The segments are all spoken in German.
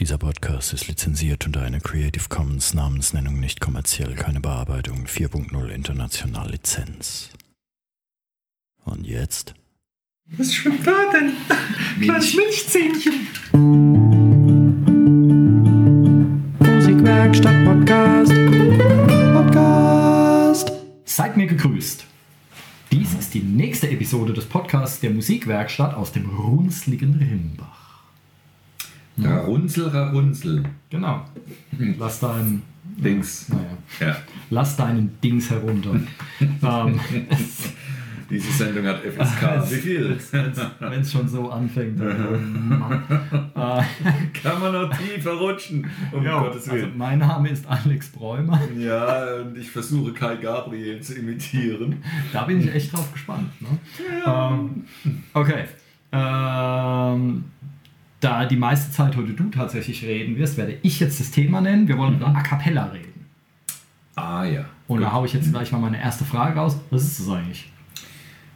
Dieser Podcast ist lizenziert unter einer Creative Commons Namensnennung nicht kommerziell, keine Bearbeitung 4.0 international Lizenz. Und jetzt? Was schwimmt da denn? Kleines Milchzähnchen. Musikwerkstatt Podcast. Podcast. Seid mir gegrüßt. Dies ist die nächste Episode des Podcasts der Musikwerkstatt aus dem runzligen Rimbach. Runzel, Runzel. Genau. Lass dein Dings. Naja. Ja. Lass deinen Dings herunter. ähm, Diese Sendung hat FSK. Wie viel? Wenn es schon so anfängt. dann. Äh, Kann man noch tiefer rutschen? Um ja, Gottes also Willen. mein Name ist Alex Bräumer. Ja, und ich versuche Kai Gabriel zu imitieren. Da bin ich echt drauf gespannt. Ne? Ähm, okay. Ähm, da die meiste Zeit heute du tatsächlich reden wirst, werde ich jetzt das Thema nennen. Wir wollen über A Cappella reden. Ah ja. Und da Gut. haue ich jetzt gleich mal meine erste Frage raus. Was ist das eigentlich?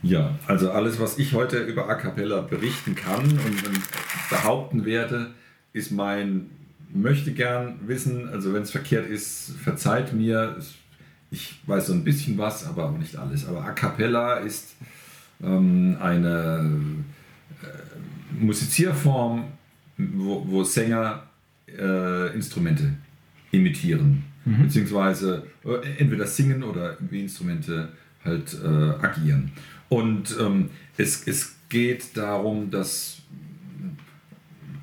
Ja, also alles, was ich heute über A Cappella berichten kann und, und behaupten werde, ist mein möchte gern wissen. Also wenn es verkehrt ist, verzeiht mir. Ich weiß so ein bisschen was, aber auch nicht alles. Aber A Cappella ist ähm, eine Musizierform, wo, wo Sänger äh, Instrumente imitieren. Beziehungsweise äh, entweder singen oder wie Instrumente halt äh, agieren. Und ähm, es, es geht darum, dass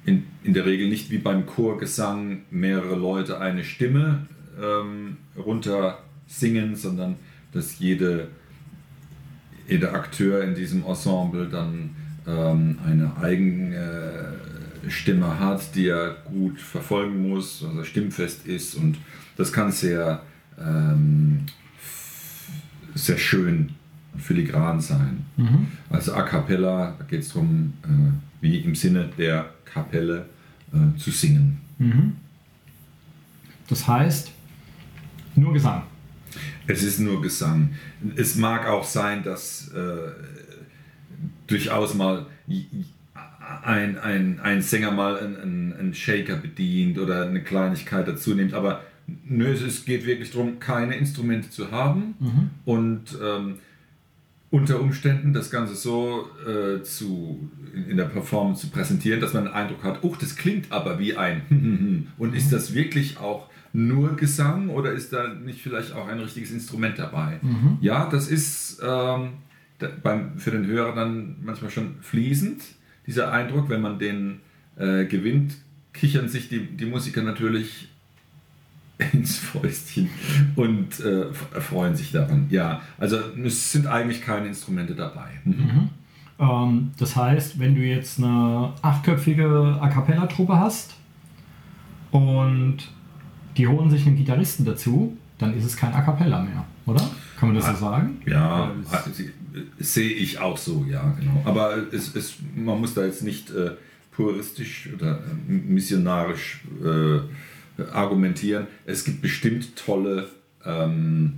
in, in der Regel nicht wie beim Chorgesang mehrere Leute eine Stimme ähm, runter singen, sondern dass jede, jeder Akteur in diesem Ensemble dann ähm, eine eigene äh, Stimme hat, die er gut verfolgen muss, also stimmfest ist und das kann sehr, ähm, sehr schön filigran sein. Also a cappella, da geht es darum, äh, wie im Sinne der Kapelle äh, zu singen. Das heißt, nur Gesang. Es ist nur Gesang. Es mag auch sein, dass äh, durchaus mal ein, ein, ein Sänger mal einen, einen Shaker bedient oder eine Kleinigkeit dazu nimmt, aber nö, es geht wirklich darum, keine Instrumente zu haben und ähm, unter Umständen das Ganze so äh, zu, in, in der Performance zu präsentieren, dass man den Eindruck hat, oh, das klingt aber wie ein und ist das wirklich auch nur Gesang oder ist da nicht vielleicht auch ein richtiges Instrument dabei? Ja, das ist ähm, beim, für den Hörer dann manchmal schon fließend, dieser Eindruck, wenn man den äh, gewinnt, kichern sich die, die Musiker natürlich ins Fäustchen und äh, freuen sich daran. Ja, also es sind eigentlich keine Instrumente dabei. Mhm. Ähm, das heißt, wenn du jetzt eine achtköpfige A Cappella-Truppe hast und die holen sich einen Gitarristen dazu, dann ist es kein A Cappella mehr, oder? Kann man das so sagen? Ja, es- sehe ich auch so, ja, genau. Aber es, es, man muss da jetzt nicht äh, puristisch oder äh, missionarisch äh, argumentieren. Es gibt bestimmt tolle, ähm,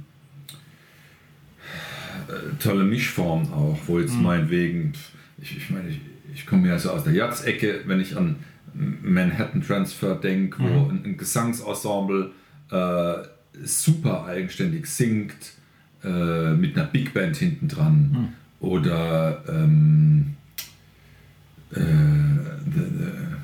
äh, tolle Mischformen auch, wo jetzt meinetwegen, pf, ich, ich meine, ich, ich komme ja so aus der Jazz-Ecke, wenn ich an Manhattan Transfer denke, wo ein, ein Gesangsensemble äh, super eigenständig singt, äh, mit einer Big Band hinten dran. Oder ähm, äh, the,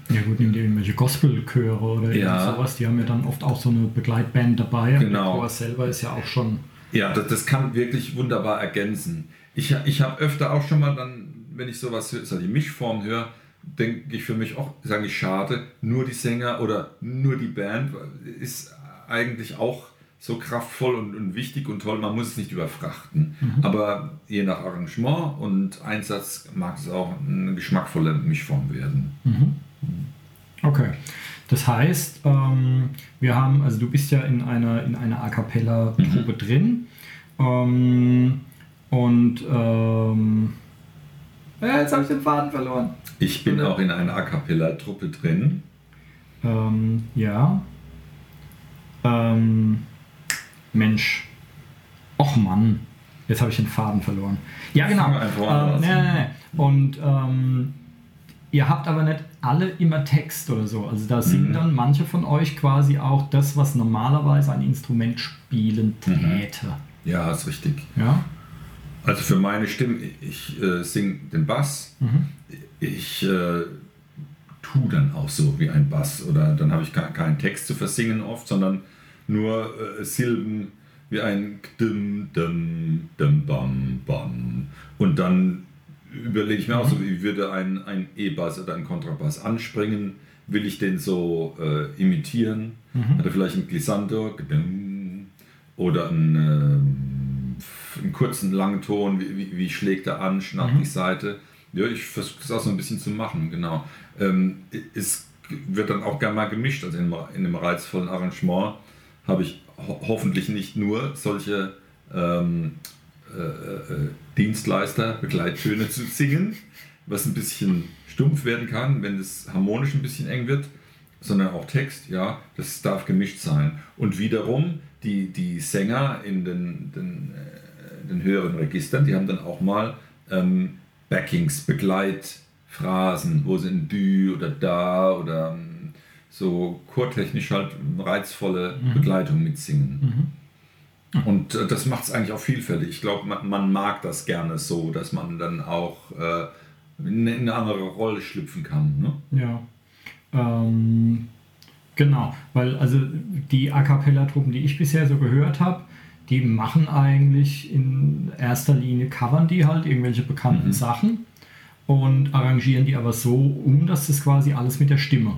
the, Ja gut, nimm dir irgendwelche Gospelchöre oder Ja. sowas, die haben ja dann oft auch so eine Begleitband dabei. Genau. Chor selber ist ja auch schon... Ja, das, das kann wirklich wunderbar ergänzen. Ich, ich habe öfter auch schon mal dann, wenn ich sowas, höre, so die Mischform höre, denke ich für mich auch, sage ich schade, nur die Sänger oder nur die Band ist eigentlich auch so kraftvoll und, und wichtig und toll. Man muss es nicht überfrachten. Aber je nach Arrangement und Einsatz mag es auch eine geschmackvolle Mischform werden. Okay. Das heißt, ähm, wir haben, also du bist ja in einer, in einer A Cappella-Truppe drin. Ähm, und ähm, ja, jetzt habe ich den Faden verloren. Ich bin auch in einer A Cappella-Truppe drin. Ähm, ja. Ähm, Mensch. Och Mann. Jetzt habe ich den Faden verloren. Ja, genau. Ähm, nee, nee, nee. Und ähm, ihr habt aber nicht alle immer Text oder so. Also da singen Mhm. dann manche von euch quasi auch das, was normalerweise ein Instrument spielen Mhm. täte. Ja, ist richtig. Ja? Also für meine Stimme, ich äh, singe den Bass, Mhm. ich äh, tue dann auch so wie ein Bass oder dann habe ich gar keinen Text zu versingern oft, sondern nur äh, Silben wie ein dim, dim, dim, bam, bam. Und dann überlege ich mir auch so, wie würde ein, ein E-Bass oder ein Kontrabass anspringen? Will ich den so äh, imitieren? Hat er vielleicht ein Glissando oder einen, ähm, einen kurzen, langen Ton? Wie, wie, wie schlägt er an, schnappt die Seite? Ja, ich versuche es auch so ein bisschen zu machen, genau. Ähm, es wird dann auch gerne mal gemischt, also in, in einem reizvollen Arrangement habe ich ho hoffentlich nicht nur solche ähm, äh, äh, Dienstleister, Begleittöne zu singen, was ein bisschen stumpf werden kann, wenn es harmonisch ein bisschen eng wird, sondern auch Text, ja, das darf gemischt sein. Und wiederum, die, die Sänger in den, den, äh, den höheren Registern, die haben dann auch mal ähm, Backings, Begleitphrasen, wo sie in Dü oder Da oder ähm, so chortechnisch halt reizvolle Begleitung mitsingen. Und äh, das macht es eigentlich auch vielfältig. Ich glaube, man, man mag das gerne so, dass man dann auch äh, in eine andere Rolle schlüpfen kann. Ne? Ja. Ähm, genau, weil also die A cappella-Truppen, die ich bisher so gehört habe, die machen eigentlich in erster Linie, covern die halt irgendwelche bekannten Mhm. Sachen und arrangieren die aber so um, dass das quasi alles mit der Stimme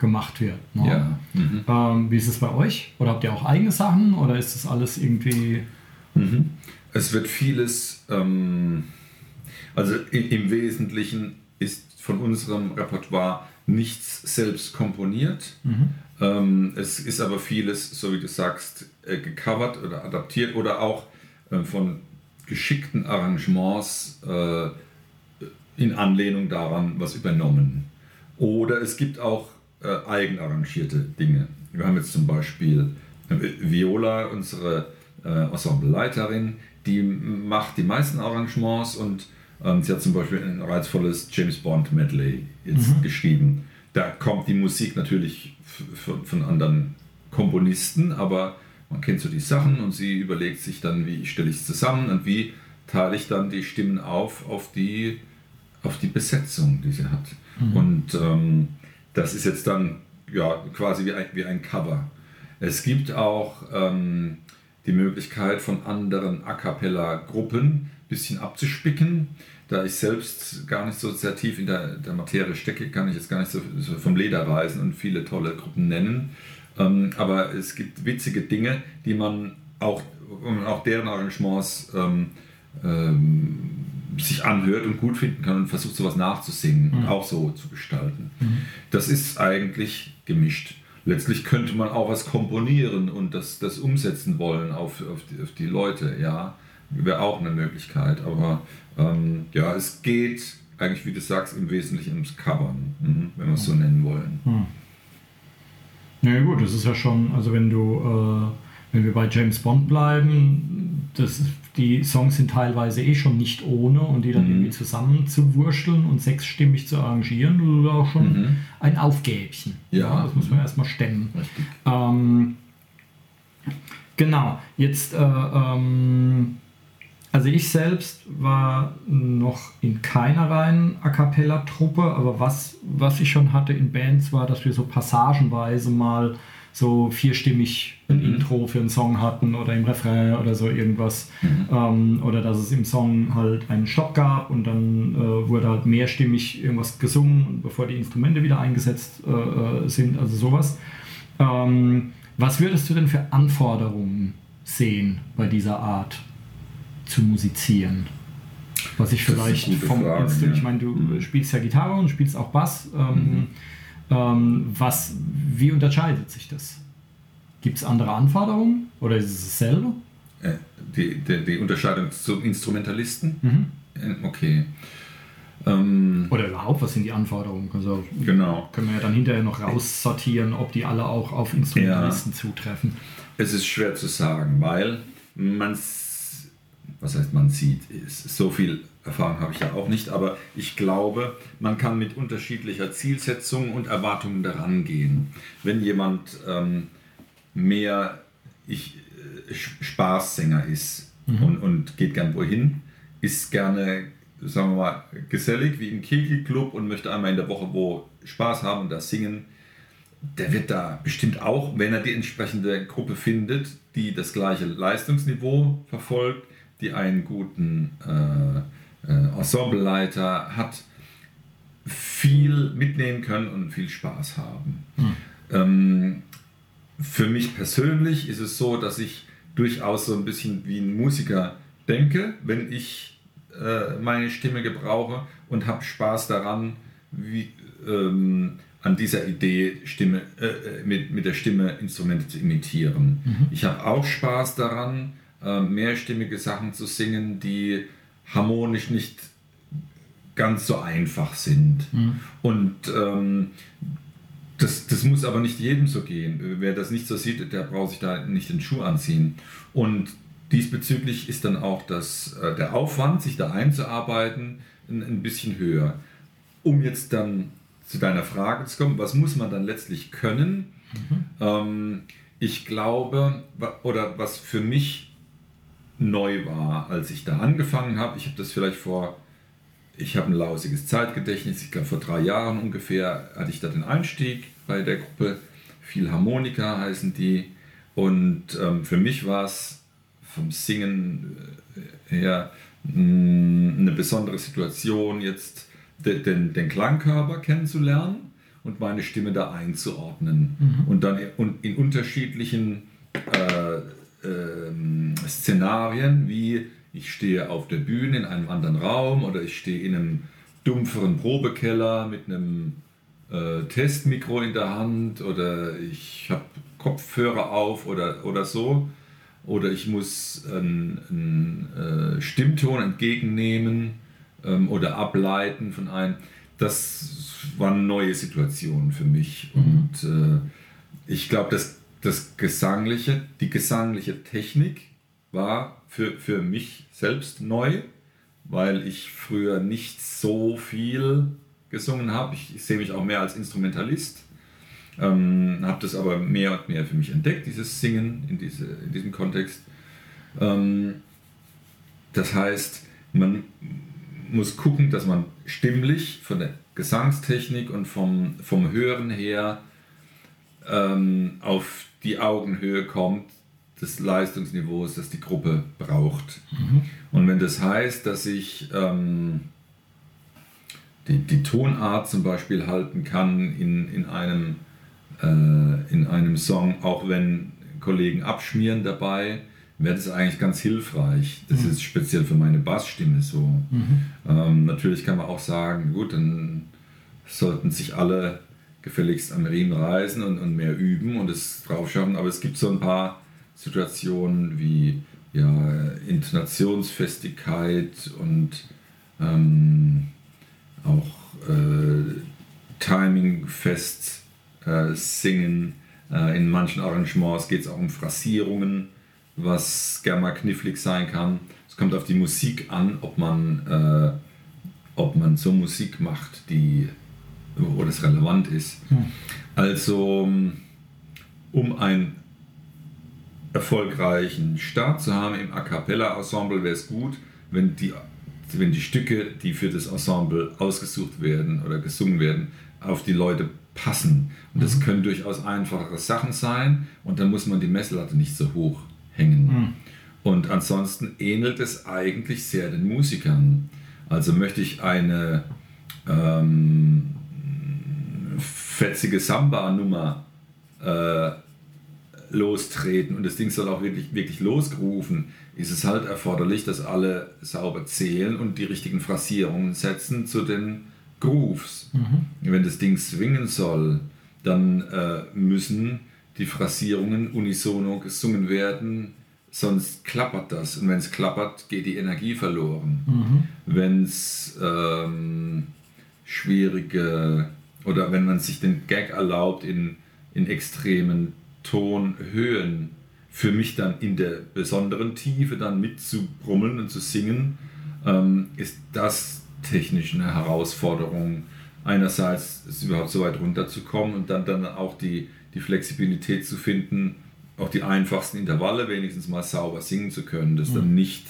gemacht wird. ne? Ja. Mhm. Ähm, wie ist es bei euch? Oder habt ihr auch eigene Sachen oder ist das alles irgendwie. Mhm. Es wird vieles, ähm, also im Wesentlichen ist von unserem Repertoire nichts selbst komponiert. Ähm, es ist aber vieles, so wie du sagst, äh, gecovert oder adaptiert oder auch äh, von geschickten Arrangements äh, in Anlehnung daran was übernommen. Oder es gibt auch äh, eigenarrangierte Dinge. Wir haben jetzt zum Beispiel äh, Viola, unsere äh, Ensembleleiterin, die macht die meisten Arrangements und ähm, sie hat zum Beispiel ein reizvolles James Bond Medley jetzt geschrieben. Da kommt die Musik natürlich von, anderen Komponisten, aber man kennt so die Sachen und sie überlegt sich dann, wie stelle ich es zusammen und wie teile ich dann die Stimmen auf auf die, auf die Besetzung, die sie hat. Und ähm, das ist jetzt dann ja, quasi wie ein, wie ein Cover. Es gibt auch ähm, die Möglichkeit von anderen A cappella-Gruppen ein bisschen abzuspicken. Da ich selbst gar nicht so sehr tief in der, der Materie stecke, kann ich jetzt gar nicht so, so vom Leder reisen und viele tolle Gruppen nennen. Ähm, aber es gibt witzige Dinge, die man auch, auch deren Arrangements ähm, ähm, sich anhört und gut finden kann und versucht sowas nachzusingen und auch so zu gestalten. Das ist eigentlich gemischt. Letztlich könnte man auch was komponieren und das, das umsetzen wollen auf, auf, die, auf die Leute, ja. Wäre auch eine Möglichkeit. Aber ähm, ja, es geht eigentlich, wie du sagst, im Wesentlichen ums Covern, mhm, wenn wir es so nennen wollen. Na ja, gut, das ist ja schon, also wenn du, äh, wenn wir bei James Bond bleiben, das, die Songs sind teilweise eh schon nicht ohne und die dann Mhm. irgendwie zusammen zu wursteln und sechsstimmig zu arrangieren, das ist auch schon Mhm. ein Aufgäbchen. Ja. das muss man erstmal stemmen. Ähm, genau, jetzt, äh, ähm, also ich selbst war noch in keiner reinen A Cappella-Truppe, aber was, was ich schon hatte in Bands war, dass wir so passagenweise mal so vierstimmig ein Mhm. Intro für einen Song hatten oder im Refrain oder so irgendwas. Ähm, oder dass es im Song halt einen Stopp gab und dann äh, wurde halt mehrstimmig irgendwas gesungen, bevor die Instrumente wieder eingesetzt äh, äh, sind, also sowas. Ähm, was würdest du denn für Anforderungen sehen bei dieser Art zu musizieren? Was ich Das vielleicht vom Frage, Instrument, ich ja. meine, du Mhm. spielst ja Gitarre und spielst auch Bass. Ähm, ähm, was, wie unterscheidet sich das? Gibt es andere Anforderungen oder ist es dasselbe? Äh, die, die, die Unterscheidung zum Instrumentalisten? Mhm. Äh, Okay. Ähm, Oder überhaupt, was sind die Anforderungen? Also genau. können wir ja dann hinterher noch raussortieren, ob die alle auch auf Instrumentalisten zutreffen. Es ist schwer zu sagen, weil man, was heißt man sieht, ist, so viel Erfahrung habe ich ja auch nicht, aber ich glaube, man kann mit unterschiedlicher Zielsetzung und Erwartungen daran gehen. Wenn jemand ähm, mehr ich, äh, Spaßsänger ist mhm. und, und geht gern wohin, ist gerne, sagen wir mal, gesellig wie im Kegelclub und möchte einmal in der Woche wo Spaß haben und da singen, der wird da bestimmt auch, wenn er die entsprechende Gruppe findet, die das gleiche Leistungsniveau verfolgt, die einen guten äh, äh, Ensembleleiter hat, viel mitnehmen können und viel Spaß haben. Mhm. Ähm, für mich persönlich ist es so, dass ich durchaus so ein bisschen wie ein Musiker denke, wenn ich äh, meine Stimme gebrauche und habe Spaß daran, wie, ähm, an dieser Idee, Stimme, äh, mit, mit der Stimme Instrumente zu imitieren. Mhm. Ich habe auch Spaß daran, äh, mehrstimmige Sachen zu singen, die harmonisch nicht ganz so einfach sind. Mhm. Und ähm, das, das muss aber nicht jedem so gehen. Wer das nicht so sieht, der braucht sich da nicht den Schuh anziehen. Und diesbezüglich ist dann auch das, äh, der Aufwand, sich da einzuarbeiten, ein, ein bisschen höher. Um jetzt dann zu deiner Frage zu kommen, was muss man dann letztlich können? Mhm. Ähm, ich glaube, oder was für mich neu war, als ich da angefangen habe, ich habe das vielleicht vor, ich habe ein lausiges Zeitgedächtnis, ich glaube vor drei Jahren ungefähr hatte ich da den Einstieg bei der Gruppe, viel Harmonika heißen die und ähm, für mich war es vom Singen äh, her mh, mm, eine besondere Situation jetzt den, den, den Klangkörper kennenzulernen und meine Stimme da einzuordnen. Mhm. Und dann in, in unterschiedlichen äh, äh, Szenarien, wie ich stehe auf der Bühne in einem anderen Raum oder ich stehe in einem dumpferen Probekeller mit einem äh, Testmikro in der Hand oder ich habe Kopfhörer auf oder, oder so. Oder ich muss einen, einen äh, Stimmton entgegennehmen ähm, oder ableiten von einem. Das waren neue Situationen für mich. Mhm. Und äh, ich glaube, dass das Gesangliche, die gesangliche Technik war für, für mich selbst neu, weil ich früher nicht so viel gesungen habe. Ich, ich sehe mich auch mehr als Instrumentalist. Ähm, habe das aber mehr und mehr für mich entdeckt, dieses Singen in, diese, in diesem Kontext. Ähm, das heißt, man, muss gucken, dass man stimmlich von der Gesangstechnik und vom, vom Hören her ähm, auf die Augenhöhe kommt des Leistungsniveaus, das die Gruppe braucht. Mhm. Und wenn das heißt, dass ich ähm, die, die Tonart zum Beispiel halten kann in, in, einem, äh, in einem Song, auch wenn Kollegen abschmieren dabei, wäre das eigentlich ganz hilfreich. Das mhm. ist speziell für meine Bassstimme so. Mhm. Ähm, natürlich kann man auch sagen, gut, dann sollten sich alle gefälligst am Riemen reißen und, und mehr üben und es drauf schaffen, aber es gibt so ein paar Situationen wie ja, Intonationsfestigkeit und ähm, auch äh, Timingfest äh, singen. Äh, in manchen Arrangements geht es auch um Phrasierungen was gerne mal knifflig sein kann. Es kommt auf die Musik an, ob man, äh, ob man so Musik macht, die, wo das relevant ist. Hm. Also, um einen erfolgreichen Start zu haben im A Cappella-Ensemble, wäre es gut, wenn die, wenn die Stücke, die für das Ensemble ausgesucht werden oder gesungen werden, auf die Leute passen. Und das mhm. können durchaus einfachere Sachen sein und dann muss man die Messlatte nicht so hoch hängen. Mhm. Und ansonsten ähnelt es eigentlich sehr den Musikern. Also möchte ich eine ähm, fetzige Samba-Nummer äh, lostreten und das Ding soll auch wirklich, wirklich losgerufen, ist es halt erforderlich, dass alle sauber zählen und die richtigen Phrasierungen setzen zu den Grooves. Mhm. Wenn das Ding swingen soll, dann äh, müssen die Phrasierungen unisono gesungen werden, sonst klappert das. Und wenn es klappert, geht die Energie verloren. Mhm. Wenn es ähm, schwierige oder wenn man sich den Gag erlaubt in, in extremen Tonhöhen, für mich dann in der besonderen Tiefe dann mitzubrummeln und zu singen, ähm, ist das technisch eine Herausforderung. Einerseits ist überhaupt so weit runterzukommen und dann, dann auch die, die Flexibilität zu finden, auch die einfachsten Intervalle wenigstens mal sauber singen zu können. Das ist dann mhm. nicht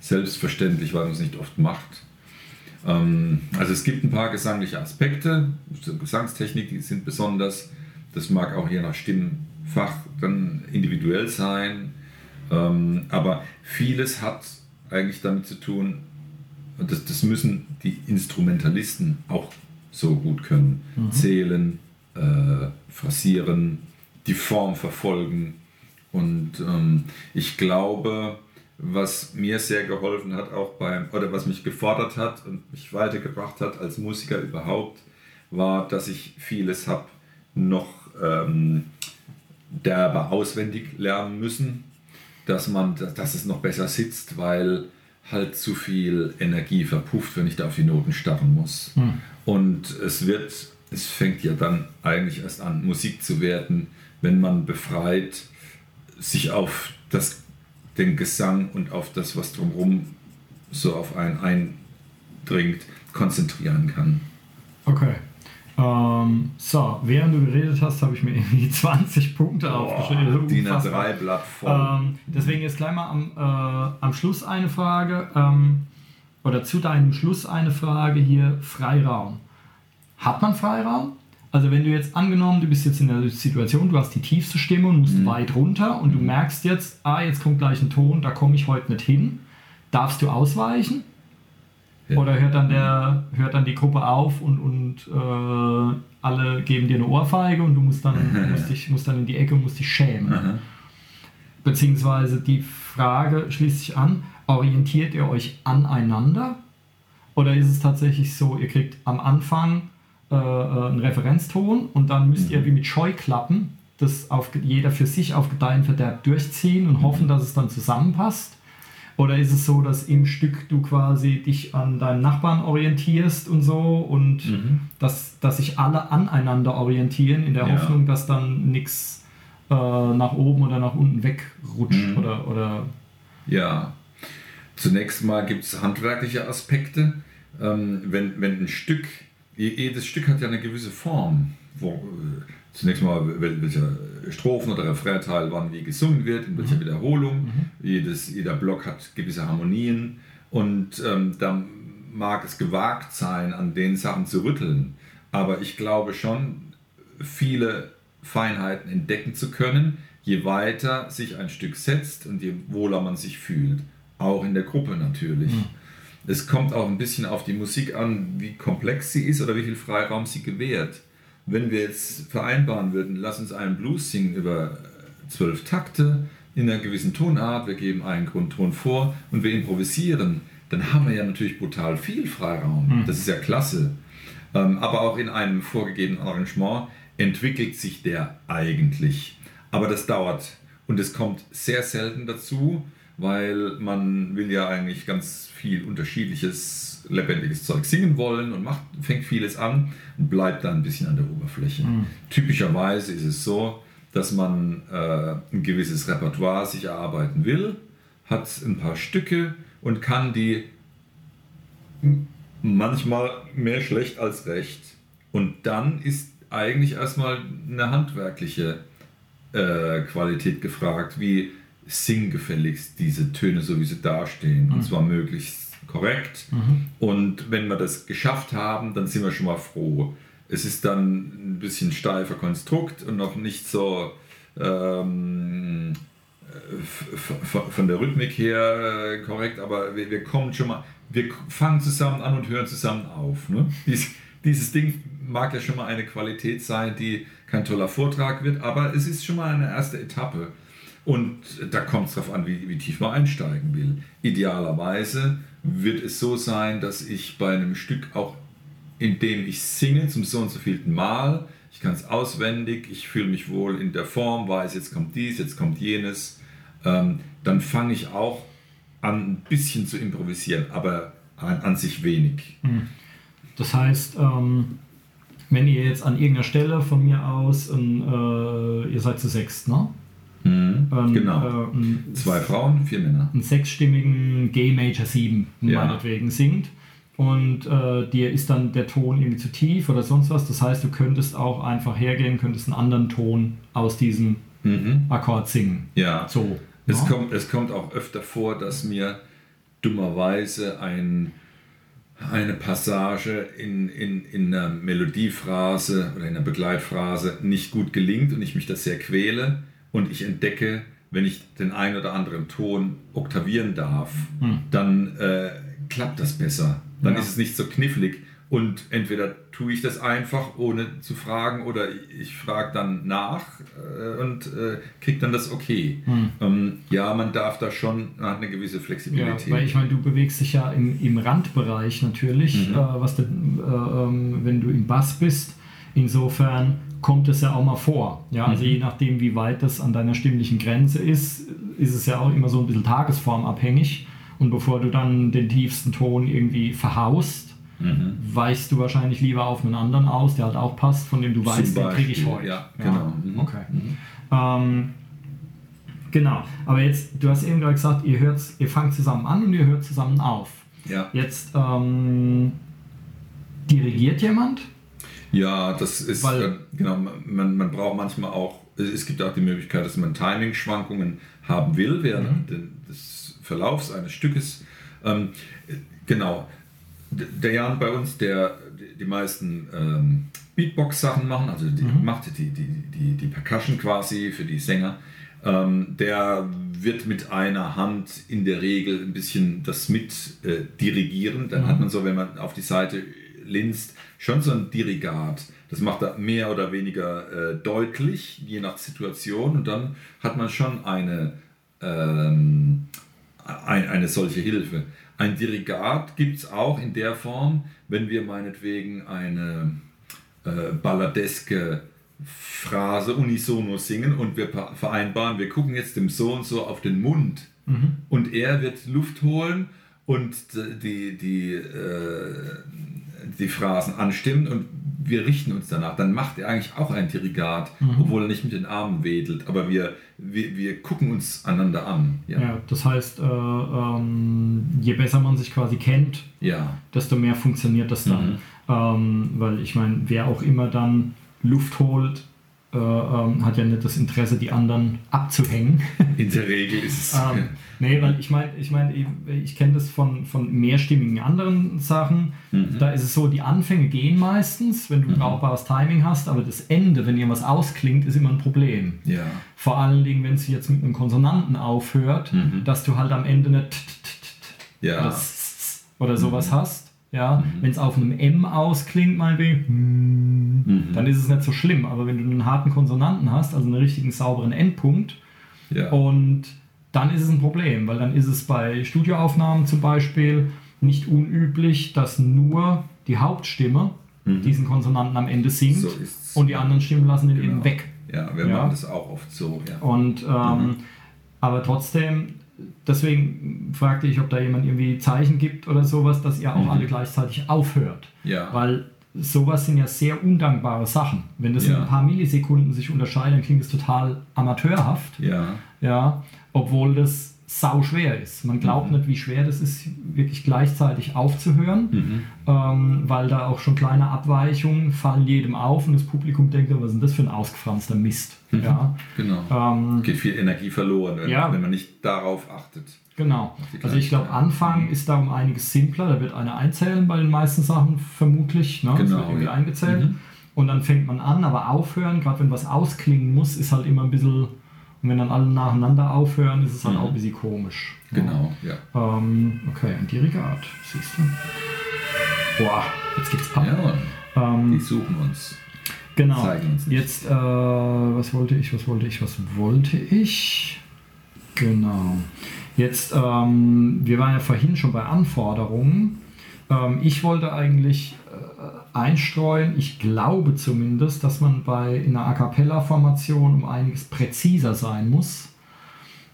selbstverständlich, weil man es nicht oft macht. Ähm, also es gibt ein paar gesangliche Aspekte, Gesangstechnik, die sind besonders. Das mag auch je nach Stimmfach dann individuell sein. Ähm, aber vieles hat eigentlich damit zu tun, das, das müssen die Instrumentalisten auch so gut können. Mhm. Zählen, äh, phrasieren, die Form verfolgen. Und ähm, ich glaube, was mir sehr geholfen hat, auch beim, oder was mich gefordert hat und mich weitergebracht hat als Musiker überhaupt, war, dass ich vieles habe noch ähm, derbe auswendig lernen müssen, dass man, dass es noch besser sitzt, weil halt zu viel Energie verpufft, wenn ich da auf die Noten starren muss. Hm. Und es wird, es fängt ja dann eigentlich erst an, Musik zu werden, wenn man befreit sich auf das den Gesang und auf das, was drumherum so auf einen eindringt, konzentrieren kann. Okay. Ähm, so, während du geredet hast, habe ich mir irgendwie 20 Punkte oh, aufgeschrieben. DIN A3 Blatt voll. Ähm, deswegen jetzt gleich mal am, äh, am Schluss eine Frage. Ähm, oder zu deinem Schluss eine Frage hier: Freiraum. Hat man Freiraum? Also wenn du jetzt angenommen, du bist jetzt in der Situation, du hast die tiefste Stimme und musst mhm. weit runter und du mhm. merkst jetzt, ah, jetzt kommt gleich ein Ton, da komme ich heute nicht hin. Darfst du ausweichen? Ja. Oder hört dann, der, hört dann die Gruppe auf und, und äh, alle geben dir eine Ohrfeige und du musst dann, musst dich, musst dann in die Ecke und musst dich schämen? Aha. Beziehungsweise die Frage schließt sich an, orientiert ihr euch aneinander? Oder ist es tatsächlich so, ihr kriegt am Anfang äh, äh, einen Referenzton und dann müsst ihr mhm. wie mit Scheuklappen das auf jeder für sich auf Gedeihen Verderb durchziehen und hoffen, dass es dann zusammenpasst? Oder ist es so, dass im Stück du quasi dich an deinen Nachbarn orientierst und so und mhm. dass, dass sich alle aneinander orientieren in der ja. Hoffnung, dass dann nichts äh, nach oben oder nach unten wegrutscht mhm. oder, oder. Ja. Zunächst mal gibt es handwerkliche Aspekte. Ähm, wenn, wenn ein Stück jedes Stück hat ja eine gewisse Form, wo äh, zunächst mal welcher Strophen oder Refrainteil wann wie gesungen wird, in welcher mhm. Wiederholung. Mhm. Jedes, jeder Block hat gewisse Harmonien und ähm, da mag es gewagt sein, an den Sachen zu rütteln. Aber ich glaube schon, viele Feinheiten entdecken zu können, je weiter sich ein Stück setzt und je wohler man sich fühlt. Auch in der Gruppe natürlich. Mhm. Es kommt auch ein bisschen auf die Musik an, wie komplex sie ist oder wie viel Freiraum sie gewährt. Wenn wir jetzt vereinbaren würden, lass uns einen Blues singen über zwölf Takte in einer gewissen Tonart, wir geben einen Grundton vor und wir improvisieren, dann haben wir ja natürlich brutal viel Freiraum. Mhm. Das ist ja klasse. Ähm, aber auch in einem vorgegebenen Arrangement entwickelt sich der eigentlich. Aber das dauert und es kommt sehr selten dazu, weil man will ja eigentlich ganz viel unterschiedliches, lebendiges Zeug singen wollen und macht, fängt vieles an und bleibt dann ein bisschen an der Oberfläche. Mhm. Typischerweise ist es so, dass man äh, ein gewisses Repertoire sich erarbeiten will, hat ein paar Stücke und kann die manchmal mehr schlecht als recht. Und dann ist eigentlich erstmal eine handwerkliche äh, Qualität gefragt, wie sing gefälligst diese Töne so, wie sie dastehen. Mhm. Und zwar möglichst korrekt. Mhm. Und wenn wir das geschafft haben, dann sind wir schon mal froh. Es ist dann ein bisschen steifer Konstrukt und noch nicht so ähm, von der Rhythmik her äh, korrekt, aber wir, wir, kommen schon mal, wir fangen zusammen an und hören zusammen auf. Ne? Dies, dieses Ding mag ja schon mal eine Qualität sein, die kein toller Vortrag wird, aber es ist schon mal eine erste Etappe. Und da kommt es darauf an, wie, wie tief man einsteigen will. Idealerweise wird es so sein, dass ich bei einem Stück auch, indem ich singe, zum so und so vielten Mal, ich kann es auswendig, ich fühle mich wohl in der Form, weiß, jetzt kommt dies, jetzt kommt jenes, ähm, dann fange ich auch an, ein bisschen zu improvisieren, aber an, an sich wenig. Hm. Das heißt, ähm, wenn ihr jetzt an irgendeiner Stelle von mir aus, äh, ihr seid zu sechst, ne? Einen, Genau. äh, einen, Zwei Frauen, vier Männer. einen sechsstimmigen G Major 7 Ja. meinetwegen singt und äh, dir ist dann der Ton irgendwie zu tief oder sonst was. Das heißt, du könntest auch einfach hergehen, könntest einen anderen Ton aus diesem Mhm. Akkord singen. Ja. So. Es, ja? kommt, es kommt auch öfter vor, dass mir dummerweise ein, eine Passage in, in, in einer Melodiephrase oder in einer Begleitphrase nicht gut gelingt und ich mich das sehr quäle und ich entdecke, wenn ich den einen oder anderen Ton oktavieren darf, dann äh, klappt das besser. Dann Ja. ist es nicht so knifflig. Und entweder tue ich das einfach, ohne zu fragen, oder ich frage dann nach äh, und äh, kriege dann das okay. Ähm, ja, man darf da schon, man hat eine gewisse Ja, Flexibilität. weil ich meine, du bewegst dich ja im, im Randbereich natürlich, Mhm. äh, was denn, äh, ähm, wenn du im Bass bist. Insofern kommt es ja auch mal vor. Ja, also Mhm. je nachdem, wie weit das an deiner stimmlichen Grenze ist, ist es ja auch immer so ein bisschen tagesformabhängig. Und bevor du dann den tiefsten Ton irgendwie verhaust, Mhm. weichst du wahrscheinlich lieber auf einen anderen aus, der halt auch passt, von dem du weißt, den kriege ich Beispiel, heute. ja, genau. Mhm. Okay. Mhm. Ähm, genau, aber jetzt, du hast eben gerade gesagt, ihr, hört, ihr fangt zusammen an und ihr hört zusammen auf. Ja. Jetzt ähm, dirigiert jemand? Ja, das ist, Weil- äh, genau, man, man braucht manchmal auch, es gibt auch die Möglichkeit, dass man Timing-Schwankungen haben will während Mhm. des Verlaufs eines Stückes. Ähm, äh, genau, der Jan bei uns, der die- die meisten ähm, Beatbox-Sachen machen, also die, Mhm. macht die, die, die, die Percussion quasi für die Sänger, ähm, der wird mit einer Hand in der Regel ein bisschen das mit äh, dirigieren. Dann Mhm. hat man so, wenn man auf die Seite linst, schon so ein Dirigat. Das macht er mehr oder weniger äh, deutlich, je nach Situation. Und dann hat man schon eine, ähm, ein, eine solche Hilfe. Ein Dirigat gibt es auch in der Form, wenn wir meinetwegen eine äh, balladeske Phrase unisono singen und wir vereinbaren, wir gucken jetzt dem so und so auf den Mund und er wird Luft holen und die, die, äh, die Phrasen anstimmen und wir richten uns danach. Dann macht er eigentlich auch ein Dirigat, obwohl er nicht mit den Armen wedelt, aber wir, wir, wir gucken uns einander an. Ja. Ja, das heißt, äh, ähm, je besser man sich quasi kennt, ja. desto mehr funktioniert das dann. Ähm, weil ich meine, wer auch immer dann Luft holt, äh, ähm, hat ja nicht das Interesse, die anderen abzuhängen. In der Regel ist es. nee, weil ich meine, ich, mein, ich, ich kenne das von, von mehrstimmigen anderen Sachen. Da ist es so, die Anfänge gehen meistens, wenn du brauchbares Timing hast, aber das Ende, wenn irgendwas ausklingt, ist immer ein Problem. ja. Vor allen Dingen, wenn es jetzt mit einem Konsonanten aufhört, dass du halt am Ende nicht t- t- t- Ja. oder, oder sowas hast. Ja, wenn es auf einem M ausklingt, meinetwegen, hm, dann ist es nicht so schlimm. Aber wenn du einen harten Konsonanten hast, also einen richtigen sauberen Endpunkt, ja. und dann ist es ein Problem, weil dann ist es bei Studioaufnahmen zum Beispiel nicht unüblich, dass nur die Hauptstimme diesen Konsonanten am Ende singt Mhm. So und die anderen Stimmen lassen den Genau. eben weg. Ja, wir Ja. machen das auch oft so. Ja. Und ähm, aber trotzdem, deswegen fragte ich, ob da jemand irgendwie Zeichen gibt oder sowas, dass ihr auch alle gleichzeitig aufhört. Ja. Weil sowas sind ja sehr undankbare Sachen. Wenn das in Ja. ein paar Millisekunden sich unterscheidet, dann klingt es total amateurhaft. ja. Ja, obwohl das sau schwer ist. Man glaubt nicht, wie schwer das ist, wirklich gleichzeitig aufzuhören, ähm, weil da auch schon kleine Abweichungen fallen jedem auf und das Publikum denkt, was ist denn das für ein ausgefranster Mist? Ja, Genau. ähm, Geht viel Energie verloren, wenn, Ja. wenn man nicht darauf achtet. genau. Also ich glaube. Anfang ist da um einiges simpler. Da wird einer einzählen bei den meisten Sachen vermutlich. Ne? Das Genau, wird irgendwie ja. eingezählt. Mhm. Und dann fängt man an, aber aufhören, gerade wenn was ausklingen muss, ist halt immer ein bisschen, und wenn dann alle nacheinander aufhören, ist es halt Mhm. auch ein bisschen komisch. Genau, ja. Ähm, okay, ein Dirigat, siehst du. Boah, jetzt geht's ab. Ja, die Ähm, suchen uns. genau. zeigen uns nicht. Jetzt, äh, was wollte ich, was wollte ich, was wollte ich? Genau. Jetzt, ähm, wir waren ja vorhin schon bei Anforderungen. Ähm, ich wollte eigentlich äh, einstreuen, ich glaube zumindest, dass man bei in einer A cappella-Formation um einiges präziser sein muss,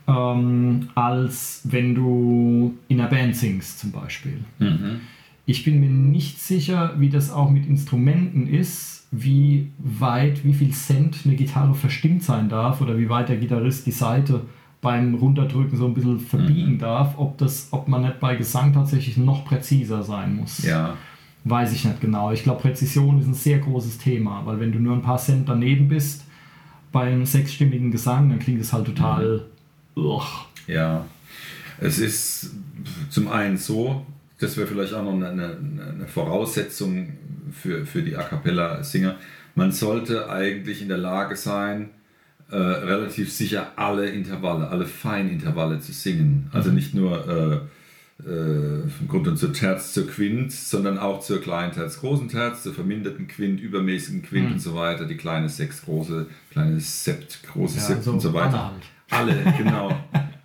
ähm, als wenn du in einer Band singst zum Beispiel. Mhm. Ich bin mir nicht sicher, wie das auch mit Instrumenten ist, wie weit, wie viel Cent eine Gitarre verstimmt sein darf oder wie weit der Gitarrist die Seite beim Runterdrücken so ein bisschen verbiegen mhm. darf, ob, das, ob man nicht bei Gesang tatsächlich noch präziser sein muss. Ja. Weiß ich nicht genau. Ich glaube, Präzision ist ein sehr großes Thema, weil wenn du nur ein paar Cent daneben bist beim sechsstimmigen Gesang, dann klingt es halt total. Mhm. Ja. Es ist zum einen so, das wäre vielleicht auch noch eine, eine Voraussetzung für, für die A Cappella-Singer. Man sollte eigentlich in der Lage sein, äh, relativ sicher alle Intervalle, alle Feinintervalle zu singen. Also mhm. nicht nur äh, äh, vom Grund und zur Terz zur Quint, sondern auch zur kleinen Terz, großen Terz, zur verminderten Quint, übermäßigen Quint mhm. und so weiter, die kleine Sechs, große, kleine Sept, große ja, Sept so und so weiter. Alle, alle genau.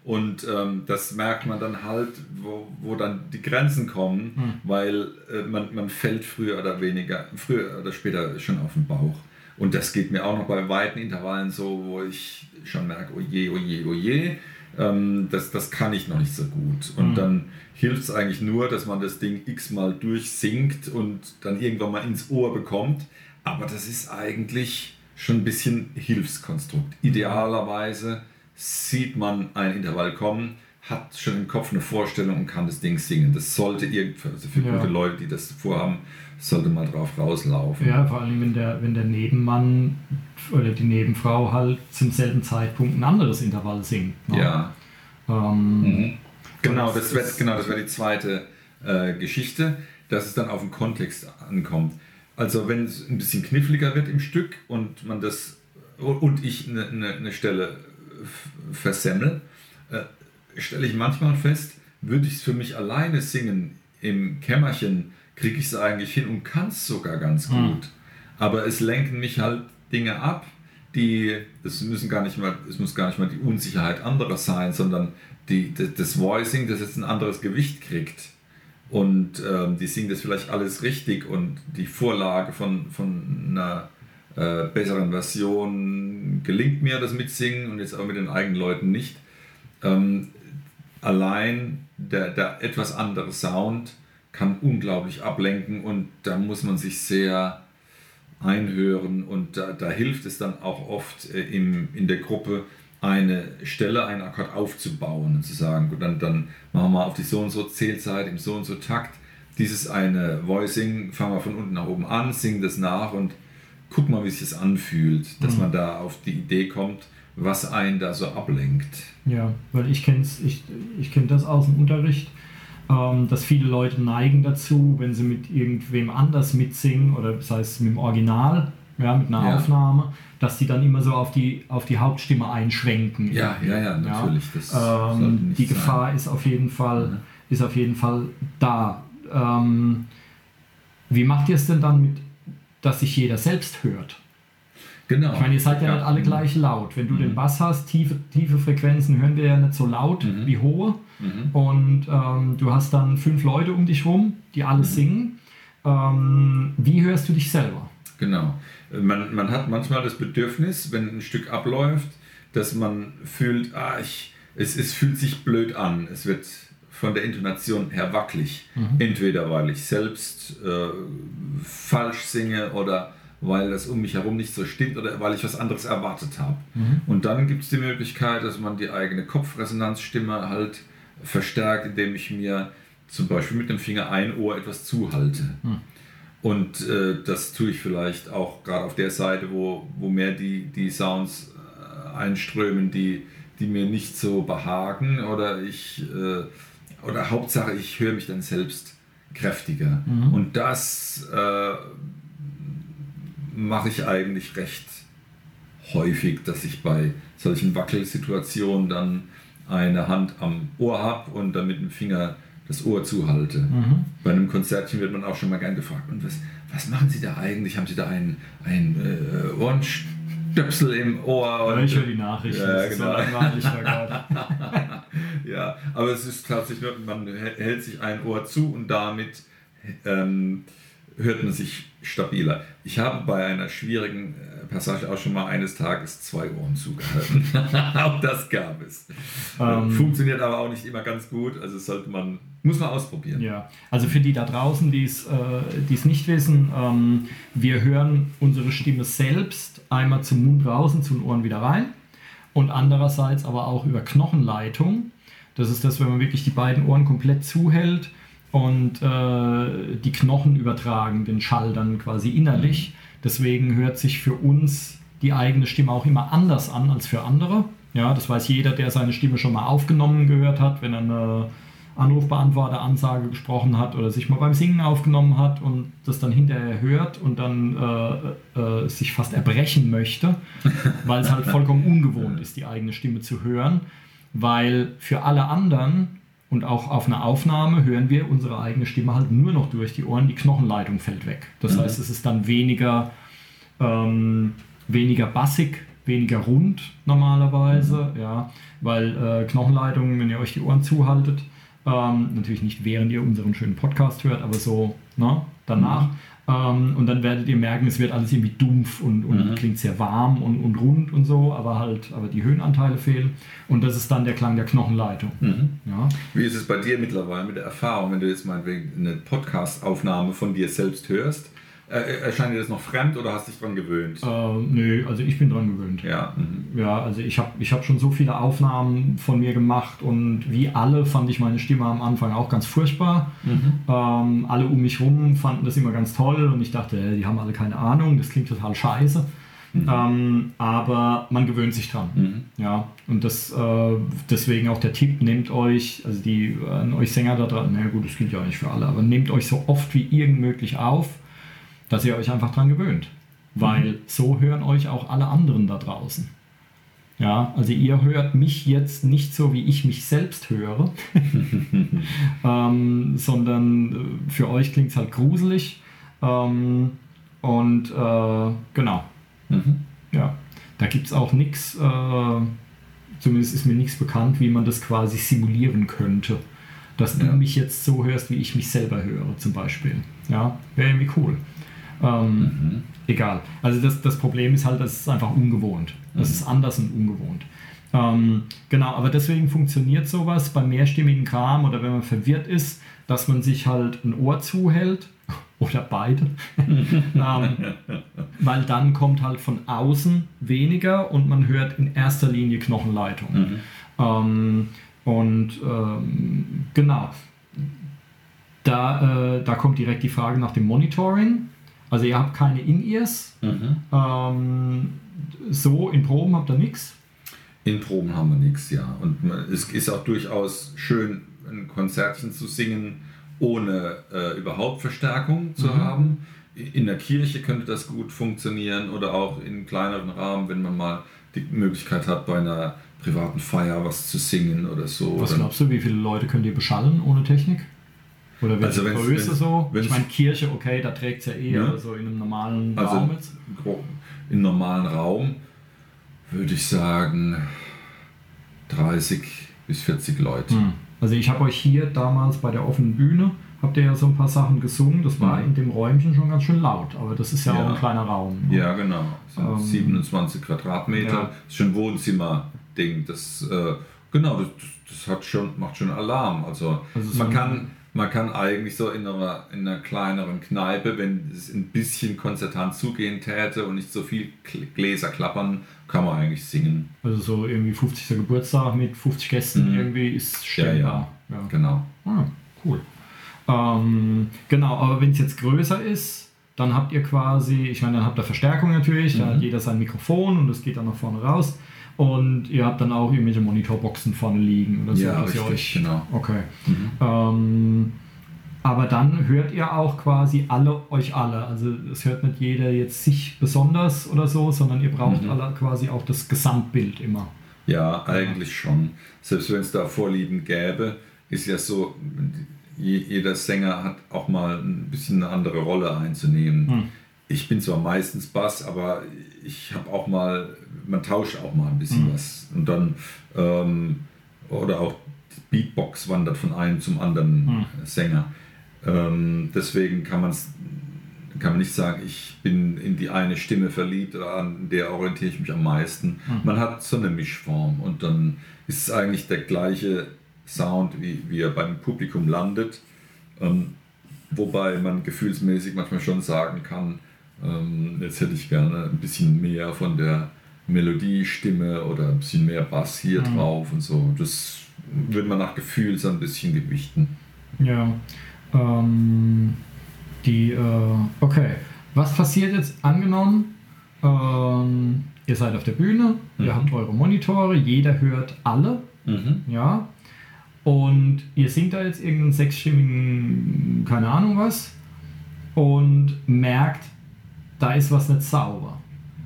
Und ähm, das merkt man dann halt, wo, wo dann die Grenzen kommen, hm. weil äh, man, man fällt früher oder weniger, früher oder später schon auf den Bauch. Und das geht mir auch noch bei weiten Intervallen so, wo ich schon merke, oh je, oh je, oh je, ähm, das, das kann ich noch nicht so gut. Und hm. dann hilft es eigentlich nur, dass man das Ding x-mal durchsingt und dann irgendwann mal ins Ohr bekommt. Aber das ist eigentlich schon ein bisschen Hilfskonstrukt. Idealerweise sieht man ein Intervall kommen, hat schon im Kopf eine Vorstellung und kann das Ding singen. Das sollte irgendwie, also für ja. gute Leute, die das vorhaben, sollte mal drauf rauslaufen. Ja, vor allem, wenn der, wenn der Nebenmann oder die Nebenfrau halt zum selben Zeitpunkt ein anderes Intervall singt. Ne? Ja. Ähm, mhm. Genau, das wäre genau, wär die zweite äh, Geschichte, dass es dann auf den Kontext ankommt. Also wenn es ein bisschen kniffliger wird im Stück und man das und ich eine, eine, eine Stelle versemmel, äh, stelle ich manchmal fest, würde ich es für mich alleine singen im Kämmerchen, kriege ich es eigentlich hin und kann es sogar ganz hm. gut. Mhm. Aber es lenken mich halt Dinge ab, die, das müssen gar nicht mal, es muss gar nicht mal die Unsicherheit anderer sein, sondern die, das Voicing, das jetzt ein anderes Gewicht kriegt. Und ähm, die singen das vielleicht alles richtig und die Vorlage von, von einer äh, besseren Version gelingt mir das Mitsingen und jetzt auch mit den eigenen Leuten nicht. Ähm, allein der, der etwas andere Sound kann unglaublich ablenken und da muss man sich sehr einhören und da, da hilft es dann auch oft äh, im, in der Gruppe eine Stelle, einen Akkord aufzubauen und zu sagen, gut, dann, dann machen wir mal auf die so und so Zählzeit, im so und so Takt dieses eine Voicing, fangen wir von unten nach oben an, singen das nach und guck mal, wie sich das anfühlt, dass mhm. man da auf die Idee kommt, was einen da so ablenkt. Ja, weil ich kenne ich, ich kenn das aus dem Unterricht, ähm, dass viele Leute neigen dazu, wenn sie mit irgendwem anders mitsingen oder das heißt mit dem Original, ja, mit einer ja. Aufnahme, dass sie dann immer so auf die, auf die Hauptstimme einschwenken. Ja, ja, ja, natürlich. Ja. Ähm, die Gefahr sein. ist auf jeden Fall, mhm. ist auf jeden Fall da. Ähm, wie macht ihr es denn dann mit dass sich jeder selbst hört. Genau. Ich meine, ihr seid ja, ja nicht alle gleich laut. Wenn du mhm. den Bass hast, tiefe, tiefe Frequenzen hören wir ja nicht so laut mhm. wie hohe. Mhm. Und ähm, du hast dann fünf Leute um dich rum, die alle mhm. singen. Ähm, wie hörst du dich selber? Genau. Man, man hat manchmal das Bedürfnis, wenn ein Stück abläuft, dass man fühlt, ah, ich, es, es fühlt sich blöd an. Es wird von der Intonation her wackelig. Mhm. Entweder weil ich selbst äh, falsch singe oder weil das um mich herum nicht so stimmt oder weil ich was anderes erwartet habe. Mhm. Und dann gibt es die Möglichkeit, dass man die eigene Kopfresonanzstimme halt verstärkt, indem ich mir zum Beispiel mit dem Finger ein Ohr etwas zuhalte. Mhm. Und äh, das tue ich vielleicht auch gerade auf der Seite, wo, wo mehr die, die Sounds äh, einströmen, die, die mir nicht so behagen oder ich äh, oder Hauptsache, ich höre mich dann selbst kräftiger. Mhm. Und das äh, mache ich eigentlich recht häufig, dass ich bei solchen Wackelsituationen dann eine Hand am Ohr habe und dann mit dem Finger das Ohr zuhalte. Mhm. Bei einem Konzertchen wird man auch schon mal gern gefragt, und was, was machen Sie da eigentlich? Haben Sie da ein, ein äh, Orange Stöpsel im Ohr. Und, ich höre die Nachrichten. Ja, genau. ja, aber es ist tatsächlich, man hält sich ein Ohr zu und damit ähm, hört man sich stabiler. Ich habe bei einer schwierigen äh, Passage auch schon mal eines Tages zwei Ohren zugehalten. auch das gab es. Ähm, Funktioniert aber auch nicht immer ganz gut. Also sollte man, muss man ausprobieren. Ja, also für die da draußen, die es äh, nicht wissen, ähm, wir hören unsere Stimme selbst einmal zum Mund raus und zu den Ohren wieder rein und andererseits aber auch über Knochenleitung. Das ist das, wenn man wirklich die beiden Ohren komplett zuhält und äh, die Knochen übertragen den Schall dann quasi innerlich. Deswegen hört sich für uns die eigene Stimme auch immer anders an als für andere. Ja, das weiß jeder, der seine Stimme schon mal aufgenommen gehört hat, wenn er eine Anrufbeantworter-Ansage gesprochen hat oder sich mal beim Singen aufgenommen hat und das dann hinterher hört und dann äh, äh, sich fast erbrechen möchte, weil es halt vollkommen ungewohnt ist, die eigene Stimme zu hören, weil für alle anderen und auch auf einer Aufnahme hören wir unsere eigene Stimme halt nur noch durch die Ohren, die Knochenleitung fällt weg. Das mhm. heißt, es ist dann weniger, ähm, weniger bassig, weniger rund normalerweise, mhm. ja, weil äh, Knochenleitungen, wenn ihr euch die Ohren zuhaltet, ähm, natürlich nicht während ihr unseren schönen Podcast hört, aber so ne, danach, mhm. Ähm, und dann werdet ihr merken, es wird alles irgendwie dumpf und, und mhm. klingt sehr warm und, und rund und so, aber halt, aber die Höhenanteile fehlen. Und das ist dann der Klang der Knochenleitung. Mhm. Ja. Wie ist es bei dir mittlerweile mit der Erfahrung, wenn du jetzt mal eine Podcast-Aufnahme von dir selbst hörst? Äh, erscheint dir das noch fremd oder hast du dich dran gewöhnt? Äh, nö, also ich bin dran gewöhnt. Ja. Mhm. Ja, also ich habe ich hab schon so viele Aufnahmen von mir gemacht und wie alle fand ich meine Stimme am Anfang auch ganz furchtbar. Mhm. Ähm, alle um mich rum fanden das immer ganz toll und ich dachte, äh, die haben alle keine Ahnung, das klingt total scheiße. Mhm. Ähm, aber man gewöhnt sich dran. Mhm. Ja, und das, äh, deswegen auch der Tipp, nehmt euch, also die an euch Sänger da dran, na gut, das gilt ja auch nicht für alle, aber nehmt euch so oft wie irgend möglich auf dass ihr euch einfach dran gewöhnt. Weil mhm. so hören euch auch alle anderen da draußen. Ja, also ihr hört mich jetzt nicht so, wie ich mich selbst höre, ähm, sondern äh, für euch klingt es halt gruselig. Ähm, und äh, genau. Mhm. Ja, da gibt es auch nichts, äh, zumindest ist mir nichts bekannt, wie man das quasi simulieren könnte. Dass ja. du mich jetzt so hörst, wie ich mich selber höre, zum Beispiel. Ja, wäre irgendwie cool. Ähm, mhm. Egal. Also das, das Problem ist halt, das ist einfach ungewohnt. Das mhm. ist anders und ungewohnt. Ähm, genau, aber deswegen funktioniert sowas beim mehrstimmigen Kram oder wenn man verwirrt ist, dass man sich halt ein Ohr zuhält oder beide, ähm, weil dann kommt halt von außen weniger und man hört in erster Linie Knochenleitung. Mhm. Ähm, und ähm, genau, da, äh, da kommt direkt die Frage nach dem Monitoring. Also ihr habt keine In-Ears. Mhm. Ähm, so in Proben habt ihr nichts. In Proben haben wir nichts, ja. Und es ist auch durchaus schön, ein Konzertchen zu singen, ohne äh, überhaupt Verstärkung zu mhm. haben. In der Kirche könnte das gut funktionieren oder auch in kleineren Rahmen, wenn man mal die Möglichkeit hat, bei einer privaten Feier was zu singen oder so. Was glaubst du, wie viele Leute könnt ihr beschallen ohne Technik? Oder welche also Größe wenn's, so? Wenn's, ich meine, Kirche, okay, da trägt es ja eh, aber so in einem normalen also Raum jetzt? In einem normalen Raum würde ich sagen 30 bis 40 Leute. Hm. Also ich habe euch hier damals bei der offenen Bühne, habt ihr ja so ein paar Sachen gesungen, das war mhm. in dem Räumchen schon ganz schön laut, aber das ist ja, ja. auch ein kleiner Raum. Ne? Ja, genau. Ähm, 27 Quadratmeter, ja. das ist schon ein Wohnzimmer-Ding. Das, äh, genau, das, das, hat schon, macht schon Alarm. Also, also man kann man kann eigentlich so in einer, in einer kleineren Kneipe, wenn es ein bisschen konzertant zugehen täte und nicht so viel Gläser klappern, kann man eigentlich singen. Also so irgendwie 50. Geburtstag mit 50 Gästen mhm. irgendwie ist stemmbar. Ja, ja. ja. genau. Ah, cool. Ähm, genau, aber wenn es jetzt größer ist, dann habt ihr quasi, ich meine, dann habt ihr Verstärkung natürlich, mhm. da hat jeder sein Mikrofon und das geht dann nach vorne raus. Und ihr habt dann auch irgendwelche Monitorboxen vorne liegen oder so. Ja, richtig, euch, genau. Okay. Mhm. Ähm, aber dann hört ihr auch quasi alle euch alle. Also es hört nicht jeder jetzt sich besonders oder so, sondern ihr braucht mhm. alle quasi auch das Gesamtbild immer. Ja, eigentlich schon. Selbst wenn es da Vorlieben gäbe, ist ja so, jeder Sänger hat auch mal ein bisschen eine andere Rolle einzunehmen. Mhm. Ich bin zwar meistens Bass, aber ich habe auch mal, man tauscht auch mal ein bisschen mhm. was. Und dann, ähm, oder auch Beatbox wandert von einem zum anderen mhm. Sänger. Ähm, deswegen kann man es kann man nicht sagen, ich bin in die eine Stimme verliebt oder an der orientiere ich mich am meisten. Mhm. Man hat so eine Mischform und dann ist es eigentlich der gleiche Sound, wie, wie er beim Publikum landet. Ähm, wobei man gefühlsmäßig manchmal schon sagen kann, ähm, jetzt hätte ich gerne ein bisschen mehr von der Melodiestimme oder ein bisschen mehr Bass hier mhm. drauf und so. Das würde man nach Gefühl so ein bisschen gewichten. Ja. Ähm, die, äh, okay. Was passiert jetzt angenommen? Ähm, ihr seid auf der Bühne, mhm. ihr habt eure Monitore, jeder hört alle. Mhm. Ja. Und ihr singt da jetzt irgendeinen sechsstimmigen, keine Ahnung was, und merkt, da ist was nicht sauber.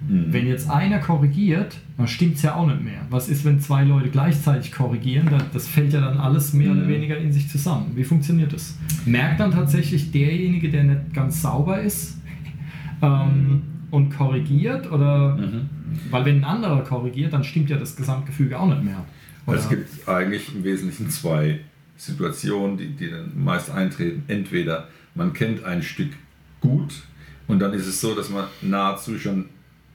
Mhm. Wenn jetzt einer korrigiert, dann stimmt es ja auch nicht mehr. Was ist, wenn zwei Leute gleichzeitig korrigieren? Das fällt ja dann alles mehr mhm. oder weniger in sich zusammen. Wie funktioniert das? Merkt dann tatsächlich derjenige, der nicht ganz sauber ist ähm, und korrigiert? Oder mhm. weil wenn ein anderer korrigiert, dann stimmt ja das Gesamtgefüge auch nicht mehr. Oder? Es gibt eigentlich im Wesentlichen zwei Situationen, die, die dann meist eintreten. Entweder man kennt ein Stück gut und dann ist es so, dass man nahezu schon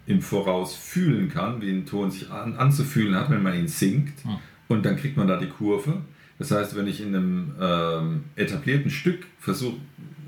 im Voraus fühlen kann, wie ein Ton sich an, anzufühlen hat, wenn man ihn singt. Ah. Und dann kriegt man da die Kurve. Das heißt, wenn ich in einem ähm, etablierten Stück versuche,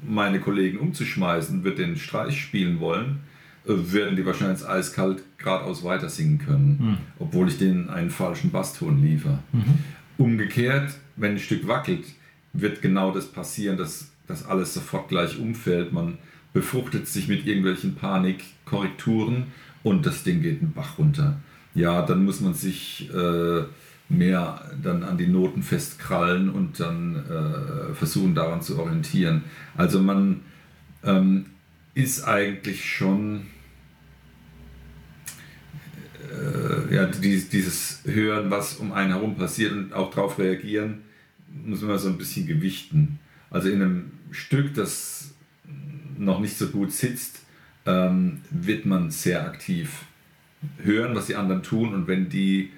meine Kollegen umzuschmeißen, wird den Streich spielen wollen, äh, werden die wahrscheinlich eiskalt geradeaus weiter singen können, mhm. obwohl ich denen einen falschen Basston liefere. Mhm. Umgekehrt, wenn ein Stück wackelt, wird genau das passieren, dass das alles sofort gleich umfällt. Man befruchtet sich mit irgendwelchen Panikkorrekturen und das Ding geht einen Bach runter. Ja, dann muss man sich äh, mehr dann an die Noten festkrallen und dann äh, versuchen daran zu orientieren. Also man ähm, ist eigentlich schon äh, ja, dieses Hören, was um einen herum passiert und auch darauf reagieren, muss man so ein bisschen gewichten. Also in einem Stück, das noch nicht so gut sitzt, ähm, wird man sehr aktiv hören, was die anderen tun und wenn die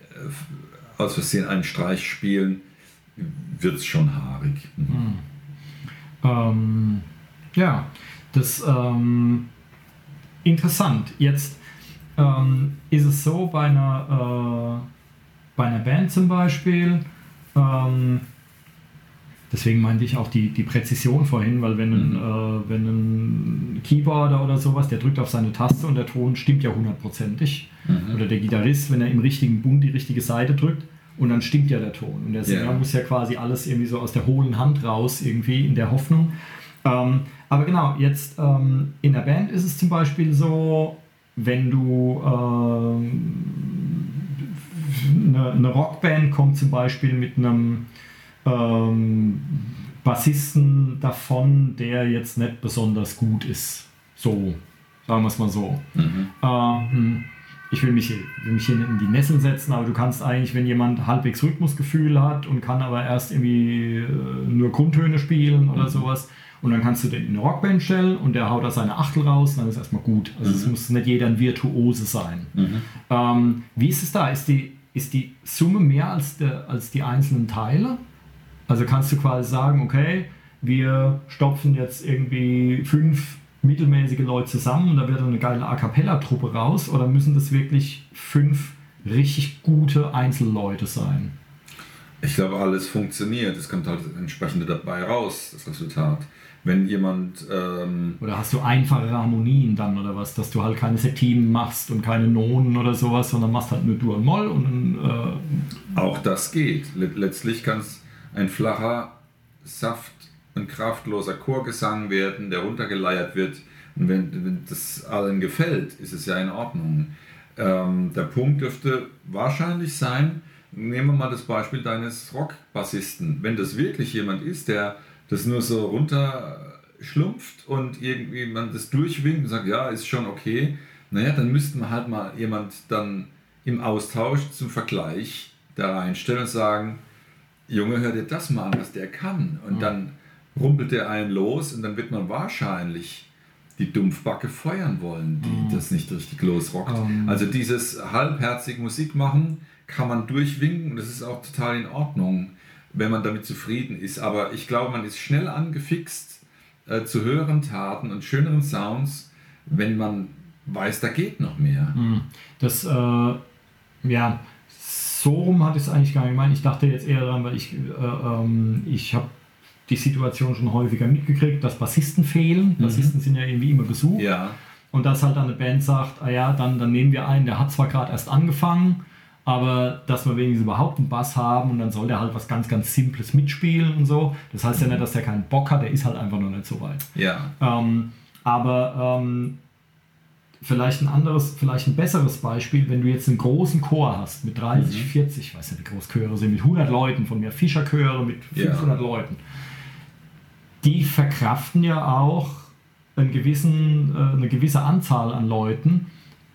äh, aus Versehen einen Streich spielen, wird es schon haarig. Mhm. Mhm. Ähm, ja, das ähm, interessant. Jetzt ähm, ist es so bei einer, äh, bei einer Band zum Beispiel, ähm, Deswegen meinte ich auch die, die Präzision vorhin, weil wenn ein, mhm. äh, wenn ein Keyboarder oder sowas, der drückt auf seine Taste und der Ton stimmt ja hundertprozentig. Mhm. Oder der Gitarrist, wenn er im richtigen Bund die richtige Seite drückt und dann stimmt ja der Ton. Und der Sänger yeah. muss ja quasi alles irgendwie so aus der hohlen Hand raus, irgendwie in der Hoffnung. Ähm, aber genau, jetzt ähm, in der Band ist es zum Beispiel so, wenn du ähm, eine, eine Rockband kommt zum Beispiel mit einem ähm, Bassisten davon, der jetzt nicht besonders gut ist. So, sagen wir es mal so. Mhm. Ähm, ich will mich, will mich hier in die Nesseln setzen, aber du kannst eigentlich, wenn jemand halbwegs Rhythmusgefühl hat und kann aber erst irgendwie äh, nur Grundtöne spielen oder mhm. sowas, und dann kannst du den in eine Rockband stellen und der haut da seine Achtel raus, dann ist erstmal gut. Also mhm. es muss nicht jeder ein Virtuose sein. Mhm. Ähm, wie ist es da? Ist die, ist die Summe mehr als, der, als die einzelnen Teile? Also kannst du quasi sagen, okay, wir stopfen jetzt irgendwie fünf mittelmäßige Leute zusammen und da wird dann eine geile A Cappella-Truppe raus oder müssen das wirklich fünf richtig gute Einzelleute sein? Ich glaube, alles funktioniert. Es kommt halt entsprechend dabei raus, das Resultat. Wenn jemand. Ähm oder hast du einfache Harmonien dann oder was, dass du halt keine Septimen machst und keine Nonen oder sowas, sondern machst halt nur Dur und Moll und. Äh Auch das geht. Letztlich kannst ein flacher, saft und kraftloser Chorgesang werden, der runtergeleiert wird. Und wenn, wenn das allen gefällt, ist es ja in Ordnung. Ähm, der Punkt dürfte wahrscheinlich sein, nehmen wir mal das Beispiel deines Rockbassisten. Wenn das wirklich jemand ist, der das nur so runterschlumpft und irgendwie man das durchwinkt und sagt, ja, ist schon okay, naja, dann müssten wir halt mal jemand dann im Austausch zum Vergleich da reinstellen und sagen, Junge, hör dir das mal an, was der kann. Und mhm. dann rumpelt der einen los und dann wird man wahrscheinlich die Dumpfbacke feuern wollen, die mhm. das nicht richtig losrockt. Um. Also dieses halbherzig Musik machen kann man durchwinken und das ist auch total in Ordnung, wenn man damit zufrieden ist. Aber ich glaube, man ist schnell angefixt, äh, zu höheren Taten und schöneren Sounds, wenn man weiß, da geht noch mehr. Hm. Das, äh, ja, so rum hatte ich es eigentlich gar nicht gemeint. Ich dachte jetzt eher daran, weil ich, äh, ähm, ich habe die Situation schon häufiger mitgekriegt, dass Bassisten fehlen. Mhm. Bassisten sind ja irgendwie immer gesucht. Ja. Und dass halt dann eine Band sagt, ah ja, dann, dann nehmen wir einen, der hat zwar gerade erst angefangen, aber dass wir wenigstens überhaupt einen Bass haben und dann soll der halt was ganz, ganz Simples mitspielen und so. Das heißt ja nicht, dass der keinen Bock hat, der ist halt einfach noch nicht so weit. Ja. Ähm, aber ähm, vielleicht ein anderes, vielleicht ein besseres Beispiel, wenn du jetzt einen großen Chor hast mit 30, mhm. 40, ich weiß nicht, wie groß Chöre sind, mit 100 Leuten, von mir Fischerchöre mit 500 ja. Leuten. Die verkraften ja auch einen gewissen, äh, eine gewisse Anzahl an Leuten,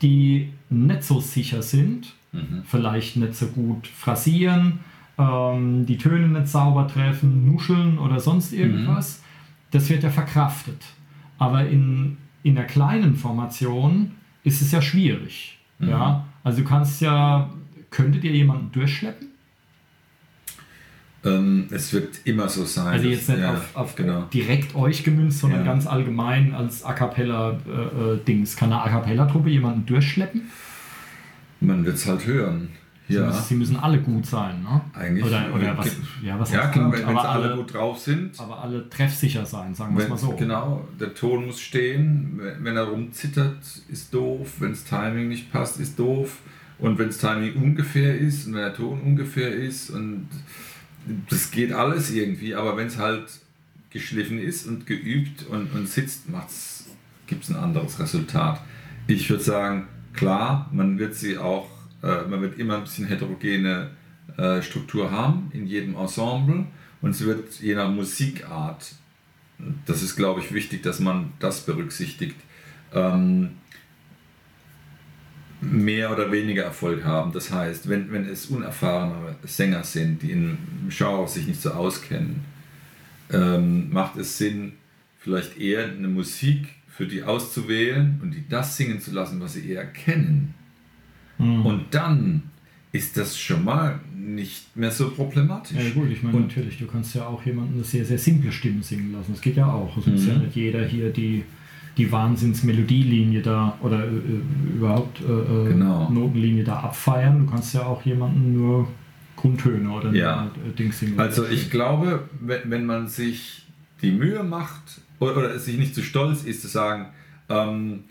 die nicht so sicher sind, mhm. vielleicht nicht so gut phrasieren, ähm, die Töne nicht sauber treffen, nuscheln oder sonst irgendwas. Mhm. Das wird ja verkraftet. Aber in, in der kleinen Formation ist es ja schwierig. Mhm. Ja? Also du kannst ja, könntet ihr jemanden durchschleppen? Ähm, es wird immer so sein. Also jetzt nicht ja, auf, auf genau. direkt euch gemünzt, sondern ja. ganz allgemein als A Cappella-Dings. Äh, äh Kann eine A Cappella-Truppe jemanden durchschleppen? Man wird es halt hören. Ja. Sie, müssen, sie müssen alle gut sein, ne? Eigentlich. Oder, oder was, ja, was ja, klar, gut, wenn, aber alle, alle gut drauf sind. Aber alle treffsicher sein, sagen wir es mal so. Genau, der Ton muss stehen. Wenn er rumzittert, ist doof. Wenn das Timing nicht passt, ist doof. Und wenn das Timing ungefähr ist und wenn der Ton ungefähr ist und das geht alles irgendwie, aber wenn es halt geschliffen ist und geübt und, und sitzt, gibt es ein anderes Resultat. Ich würde sagen, klar, man wird sie auch, äh, man wird immer ein bisschen heterogene äh, Struktur haben in jedem Ensemble und sie wird je nach Musikart, das ist glaube ich wichtig, dass man das berücksichtigt, ähm, mehr oder weniger Erfolg haben. Das heißt, wenn, wenn es unerfahrene Sänger sind, die im Genre sich nicht so auskennen, ähm, macht es Sinn, vielleicht eher eine Musik für die auszuwählen und die das singen zu lassen, was sie eher kennen. Mhm. Und dann ist das schon mal nicht mehr so problematisch. Ja gut, ich meine und natürlich, du kannst ja auch jemanden eine sehr, sehr simple Stimme singen lassen. Das geht ja auch. Also mhm. muss ja nicht jeder hier die die Wahnsinnsmelodielinie da oder äh, äh überhaupt äh, äh, genau. Notenlinie da abfeiern. Du kannst ja auch jemanden nur Grundtöne oder ja. Äh, Dings singen. Also ich glaube, wenn, wenn man sich die Mühe macht oder, oder sich nicht zu stolz ist zu sagen, ähm,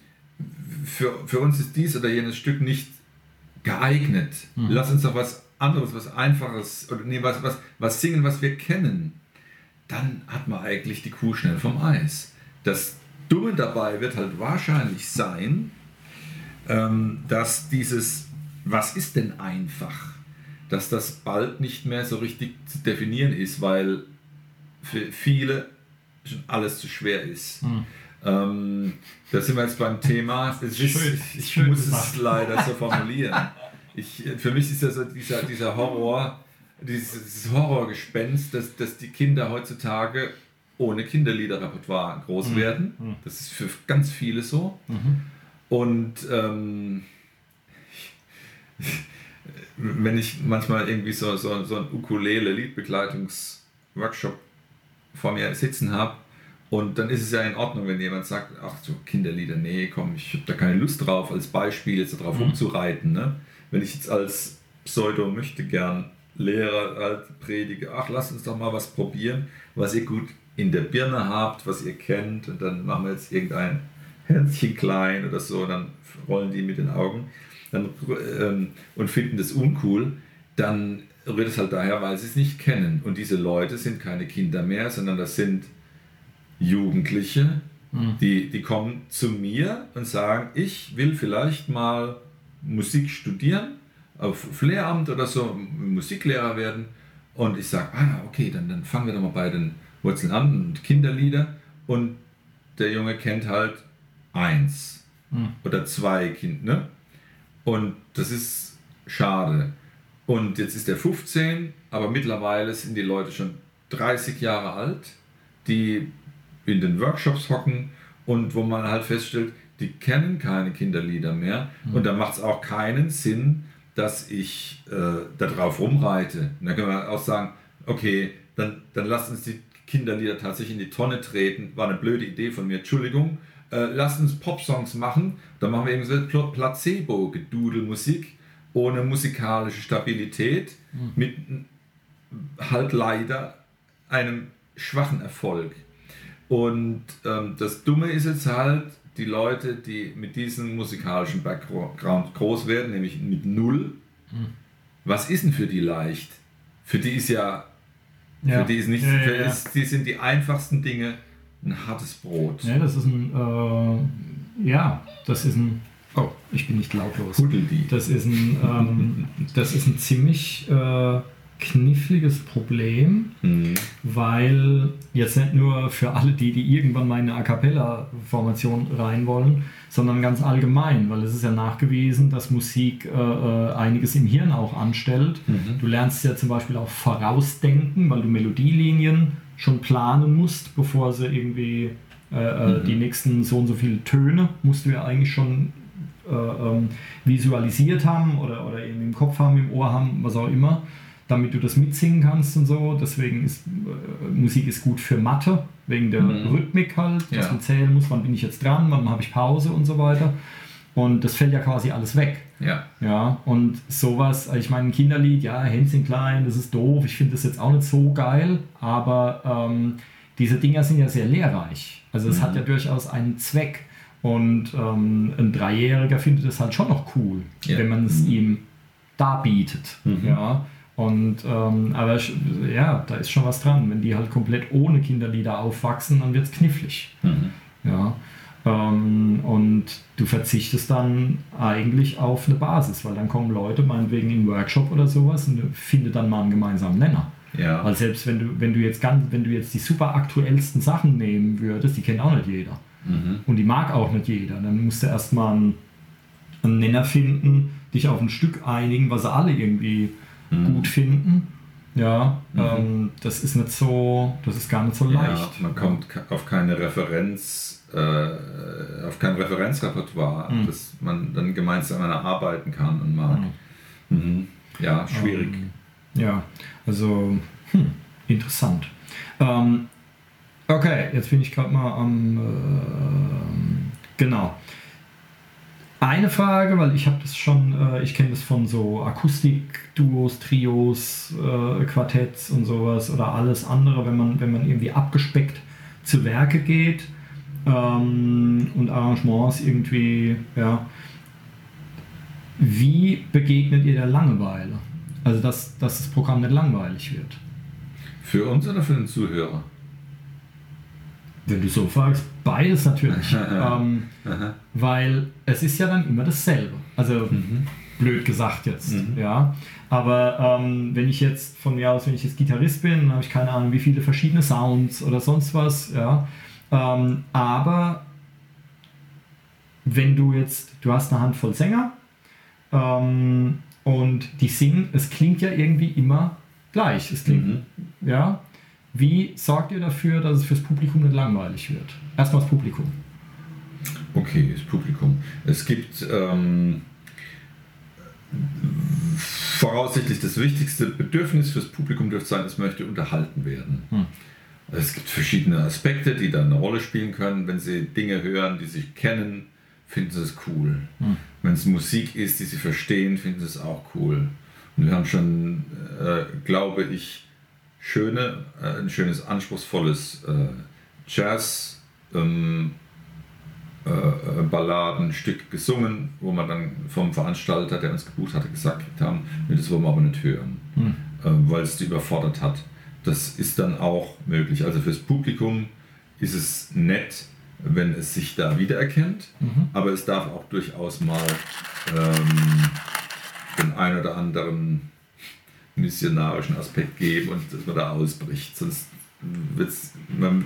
für, für uns ist dies oder jenes Stück nicht geeignet. Mhm. Lass uns doch was anderes, was Einfaches oder nee, was, was, was singen, was wir kennen. Dann hat man eigentlich die Kuh schnell vom Eis. Das, Dumme dabei wird halt wahrscheinlich sein, ähm, dass dieses, was ist denn einfach, dass das bald nicht mehr so richtig zu definieren ist, weil für viele schon alles zu schwer ist. Hm. Ähm, da sind wir jetzt beim Thema. Es ist, ich muss es leider so formulieren. Ich, für mich ist ja so dieser, dieser Horror, dieses Horrorgespenst, dass, dass die Kinder heutzutage ohne Kinderliederrepertoire groß mhm. werden. Mhm. Das ist für ganz viele so. Mhm. Und ähm, wenn ich manchmal irgendwie so, so, so ein Ukulele-Liedbegleitungsworkshop vor mir sitzen habe, und dann ist es ja in Ordnung, wenn jemand sagt, ach so Kinderlieder, nee, komm, ich habe da keine Lust drauf, als Beispiel jetzt darauf mhm. rumzureiten. Ne? Wenn ich jetzt als Pseudo möchte gern Lehrer halt predige, ach, lass uns doch mal was probieren, was ihr gut in der Birne habt, was ihr kennt, und dann machen wir jetzt irgendein Herzchen klein oder so, dann rollen die mit den Augen dann, ähm, und finden das uncool, dann rührt es halt daher, weil sie es nicht kennen. Und diese Leute sind keine Kinder mehr, sondern das sind Jugendliche, mhm. die, die kommen zu mir und sagen, ich will vielleicht mal Musik studieren, auf Lehramt oder so, Musiklehrer werden. Und ich sage, ah, okay, dann, dann fangen wir doch mal bei den Wurzeln an und Kinderlieder und der Junge kennt halt eins hm. oder zwei Kinder. Ne? Und das ist schade. Und jetzt ist er 15, aber mittlerweile sind die Leute schon 30 Jahre alt, die in den Workshops hocken und wo man halt feststellt, die kennen keine Kinderlieder mehr. Mhm. Und da macht es auch keinen Sinn, dass ich äh, darauf rumreite. Und dann können wir auch sagen, okay, dann, dann lasst uns die Kinderlieder tatsächlich in die Tonne treten. War eine blöde Idee von mir, Entschuldigung. Äh, lasst uns Popsongs machen. Dann machen wir irgendwie so Placebo-Gedudelmusik ohne musikalische Stabilität, mhm. mit halt leider einem schwachen Erfolg. Und ähm, das Dumme ist jetzt halt, die Leute, die mit diesem musikalischen Background groß werden, nämlich mit Null, mhm. was ist denn für die leicht? Für die ist ja, ja. für die ist nicht, ja, ja, ist, die sind die einfachsten Dinge ein hartes Brot. Ja, das ist ein, äh, ja, das ist ein, oh, ich bin nicht lautlos. Hudeldi. Das ist ein, ähm, das ist ein ziemlich äh, kniffliges Problem, mhm. weil jetzt nicht nur für alle die, die irgendwann mal in eine A Cappella-Formation rein wollen, sondern ganz allgemein, weil es ist ja nachgewiesen, dass Musik äh, äh, einiges im Hirn auch anstellt. Mhm. Du lernst ja zum Beispiel auch vorausdenken, weil du Melodielinien schon planen musst, bevor sie irgendwie äh, äh mhm. die nächsten so und so viele Töne musst du ja eigentlich schon äh, ähm, visualisiert haben oder, oder eben im Kopf haben, im Ohr haben, was auch immer damit du das mitsingen kannst und so. Deswegen ist äh, Musik ist gut für Mathe, wegen der mhm. Rhythmik halt, dass ja. man zählen muss, wann bin ich jetzt dran, wann habe ich Pause und so weiter. Und das fällt ja quasi alles weg. Ja. Ja, und sowas, also ich meine, ein Kinderlied, ja, Hänschen klein, das ist doof, ich finde das jetzt auch nicht so geil, aber ähm, diese Dinger sind ja sehr lehrreich. Also es mhm. hat ja durchaus einen Zweck. Und ähm, ein Dreijähriger findet es halt schon noch cool, ja. wenn man es mhm. ihm darbietet. Mhm. Ja. Und ähm, aber ja, da ist schon was dran. Wenn die halt komplett ohne Kinderlieder aufwachsen, dann wird es knifflig. Mhm. Ja. Ähm, und du verzichtest dann eigentlich auf eine Basis, weil dann kommen Leute, meinetwegen in Workshop oder sowas, und findet dann mal einen gemeinsamen Nenner. Ja. Weil selbst wenn du, wenn du jetzt ganz, wenn du jetzt die super aktuellsten Sachen nehmen würdest, die kennt auch nicht jeder. Mhm. Und die mag auch nicht jeder. Dann musst du erstmal einen, einen Nenner finden, dich auf ein Stück einigen, was alle irgendwie mhm. gut finden. Ja, mhm. ähm, das ist nicht so, das ist gar nicht so leicht. Ja, man kommt auf keine Referenz, äh, auf kein Referenzrepertoire, mhm. dass man dann gemeinsam arbeiten kann und mag. Mhm. mhm. Ja, schwierig. Ähm, ja, also hm, interessant. Ähm, okay, jetzt bin ich gerade mal am äh, genau. Eine Frage, weil ich habe das schon, äh, ich kenne das von so Akustik-Duos, Trios, äh, Quartetts und sowas oder alles andere, wenn man, wenn man irgendwie abgespeckt zu Werke geht ähm, und Arrangements irgendwie, ja. Wie begegnet ihr der Langeweile? Also, dass, dass das Programm nicht langweilig wird. Für uns oder für den Zuhörer? Wenn du so fragst, beides natürlich. ähm, weil es ist ja dann immer dasselbe. Also mhm. blöd gesagt jetzt. Mhm. Ja. Aber ähm, wenn ich jetzt von mir aus, wenn ich jetzt Gitarrist bin, dann habe ich keine Ahnung, wie viele verschiedene Sounds oder sonst was. Ja. Ähm, aber wenn du jetzt, du hast eine Handvoll Sänger ähm, und die singen, es klingt ja irgendwie immer gleich. Es klingt, mhm. ja. Wie sorgt ihr dafür, dass es fürs Publikum nicht langweilig wird? Erstmal das Publikum. Okay, das Publikum. Es gibt ähm, voraussichtlich das wichtigste Bedürfnis fürs Publikum dürfte sein, es möchte unterhalten werden. Hm. Es gibt verschiedene Aspekte, die da eine Rolle spielen können. Wenn sie Dinge hören, die sie kennen, finden sie es cool. Hm. Wenn es Musik ist, die sie verstehen, finden sie es auch cool. Und wir haben schon, äh, glaube ich, schöne, äh, ein schönes, anspruchsvolles äh, Jazz. Ähm, äh, Balladenstück gesungen, wo man dann vom Veranstalter, der uns gebucht hatte, gesagt haben, nee, das wollen wir aber nicht hören, mhm. äh, weil es die überfordert hat. Das ist dann auch möglich. Also fürs Publikum ist es nett, wenn es sich da wiedererkennt, mhm. aber es darf auch durchaus mal ähm, den ein oder anderen missionarischen Aspekt geben und dass man da ausbricht. Sonst wird man,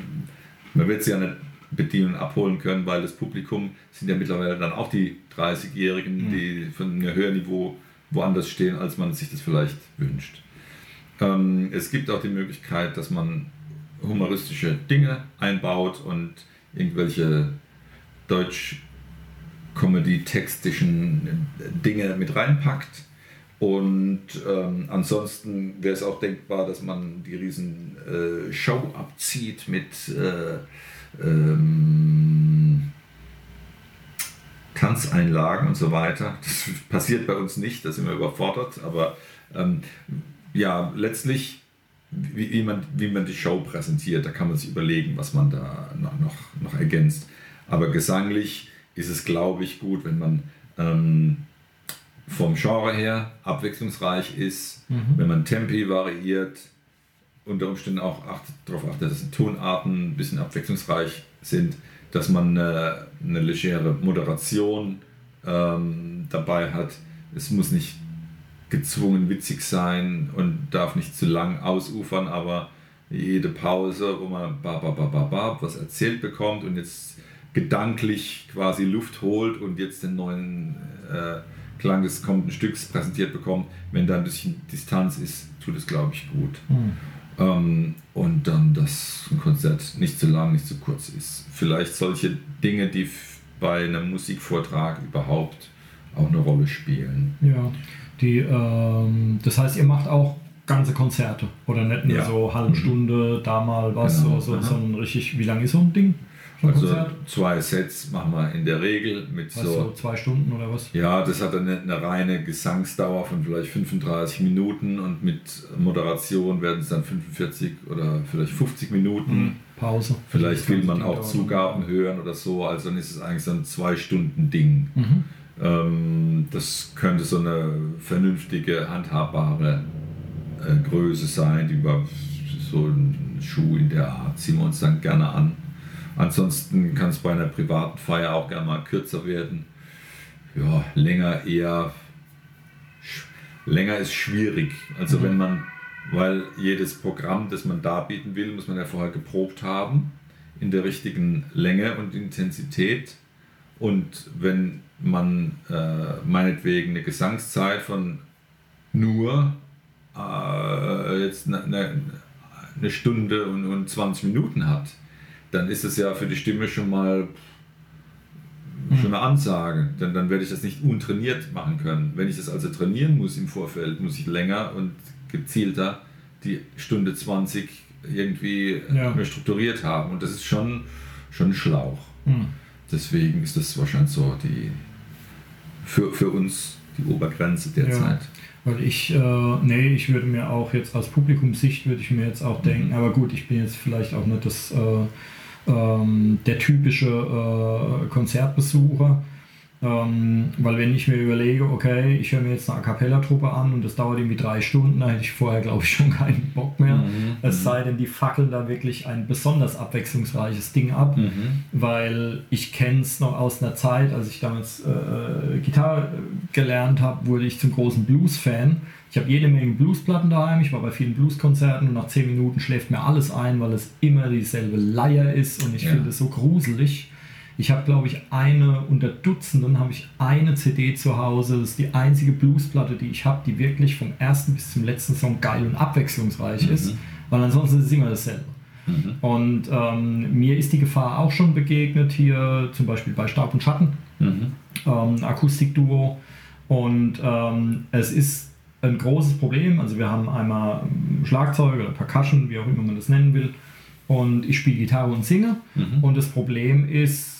man wird es ja nicht bedienen und abholen können, weil das Publikum sind ja mittlerweile dann auch die 30-Jährigen, mhm. die von einem höheren Niveau woanders stehen, als man sich das vielleicht wünscht. Ähm, es gibt auch die Möglichkeit, dass man humoristische Dinge einbaut und irgendwelche Deutsch-Comedy-textischen Dinge mit reinpackt Und ähm, ansonsten wäre es auch denkbar, dass man die riesen äh, Show abzieht mit äh, ähm, Tanzeinlagen und so weiter. Das passiert bei uns nicht, da sind wir überfordert, aber ähm, ja, letztlich, wie, wie, man, wie man die Show präsentiert, da kann man sich überlegen, was man da noch, noch, noch ergänzt. Aber gesanglich ist es, glaube ich, gut, wenn man ähm, vom Genre her abwechslungsreich ist, mhm. wenn man Tempi variiert, unter Umständen auch achtet, darauf achtet, dass Tonarten ein bisschen abwechslungsreich sind, dass man eine, eine legere Moderation ähm, dabei hat. Es muss nicht gezwungen witzig sein und darf nicht zu lang ausufern, aber jede Pause, wo man ba, ba, ba, ba, ba, was erzählt bekommt und jetzt gedanklich quasi Luft holt und jetzt den neuen äh, Klang des kommenden Stücks präsentiert bekommt, wenn da ein bisschen Distanz ist, tut es, glaube ich, gut. Mhm. Ähm, und dann, dass ein Konzert nicht zu lang, nicht zu kurz ist. Vielleicht solche Dinge, die bei einem Musikvortrag überhaupt auch eine Rolle spielen. Ja, die, ähm, das heißt, ihr macht auch ganze Konzerte oder nicht nur ja. so halbe Stunde, da mal was, genau. so, so, sondern richtig, wie lang ist so ein Ding? Also zwei Sets machen wir in der Regel mit was, so, zwei Stunden oder was? Ja, das hat eine, eine, reine Gesangsdauer von vielleicht 35 Minuten und mit Moderation werden es dann 45 oder vielleicht 50 Minuten. Mhm. Pause. Vielleicht will man auch Zugaben hören oder so, also dann ist es eigentlich so ein zwei Stunden Ding. Mhm. Ähm, das könnte so eine vernünftige, handhabbare äh, Größe sein, die über so einen Schuh in der Art ziehen wir uns dann gerne an. Ansonsten kann es bei einer privaten Feier auch gerne mal kürzer werden. Ja, länger eher. Länger ist schwierig. Also mhm. wenn man, weil jedes Programm, das man darbieten will, muss man ja vorher geprobt haben in der richtigen Länge und Intensität. Und wenn man äh, meinetwegen eine Gesangszeit von nur äh, jetzt eine, eine, Stunde und, und 20 Minuten hat, dann ist es ja für die Stimme schon mal schon eine Ansage. Denn dann werde ich das nicht untrainiert machen können. Wenn ich das also trainieren muss im Vorfeld, muss ich länger und gezielter die Stunde 20 irgendwie ja. strukturiert haben. Und das ist schon, schon ein Schlauch. Mhm. Deswegen ist das wahrscheinlich so die für, für uns die Obergrenze derzeit. Ja. Weil ich, äh, nee, ich würde mir auch jetzt aus Publikumssicht würde ich mir jetzt auch denken, mhm. aber gut, ich bin jetzt vielleicht auch nicht das äh, ähm, der typische äh, Konzertbesucher. Ähm, weil wenn ich mir überlege, okay, ich höre mir jetzt eine A Cappella-Truppe an und das dauert irgendwie drei Stunden, da hätte ich vorher, glaube ich, schon keinen Bock mehr. Mhm, es sei denn, die fackeln da wirklich ein besonders abwechslungsreiches Ding ab, mhm. weil ich kenne es noch aus einer Zeit, als ich damals äh, Gitarre gelernt habe, wurde ich zum großen Blues-Fan. Ich habe jede Menge Bluesplatten daheim, ich war bei vielen Blueskonzerten und nach zehn Minuten schläft mir alles ein, weil es immer dieselbe Leier ist und ich ja. finde es so gruselig. Ich habe, glaube ich, eine unter Dutzenden habe ich eine CD zu Hause. Das ist die einzige Bluesplatte, die ich habe, die wirklich vom ersten bis zum letzten Song geil und abwechslungsreich mhm. ist, weil ansonsten ist es immer dasselbe. Mhm. Und ähm, mir ist die Gefahr auch schon begegnet, hier zum Beispiel bei Stab und Schatten, mhm. ähm, Akustikduo. Und ähm, es ist ein großes Problem. Also wir haben einmal Schlagzeug oder Percussion, wie auch immer man das nennen will. Und ich spiele Gitarre und singe. Mhm. Und das Problem ist,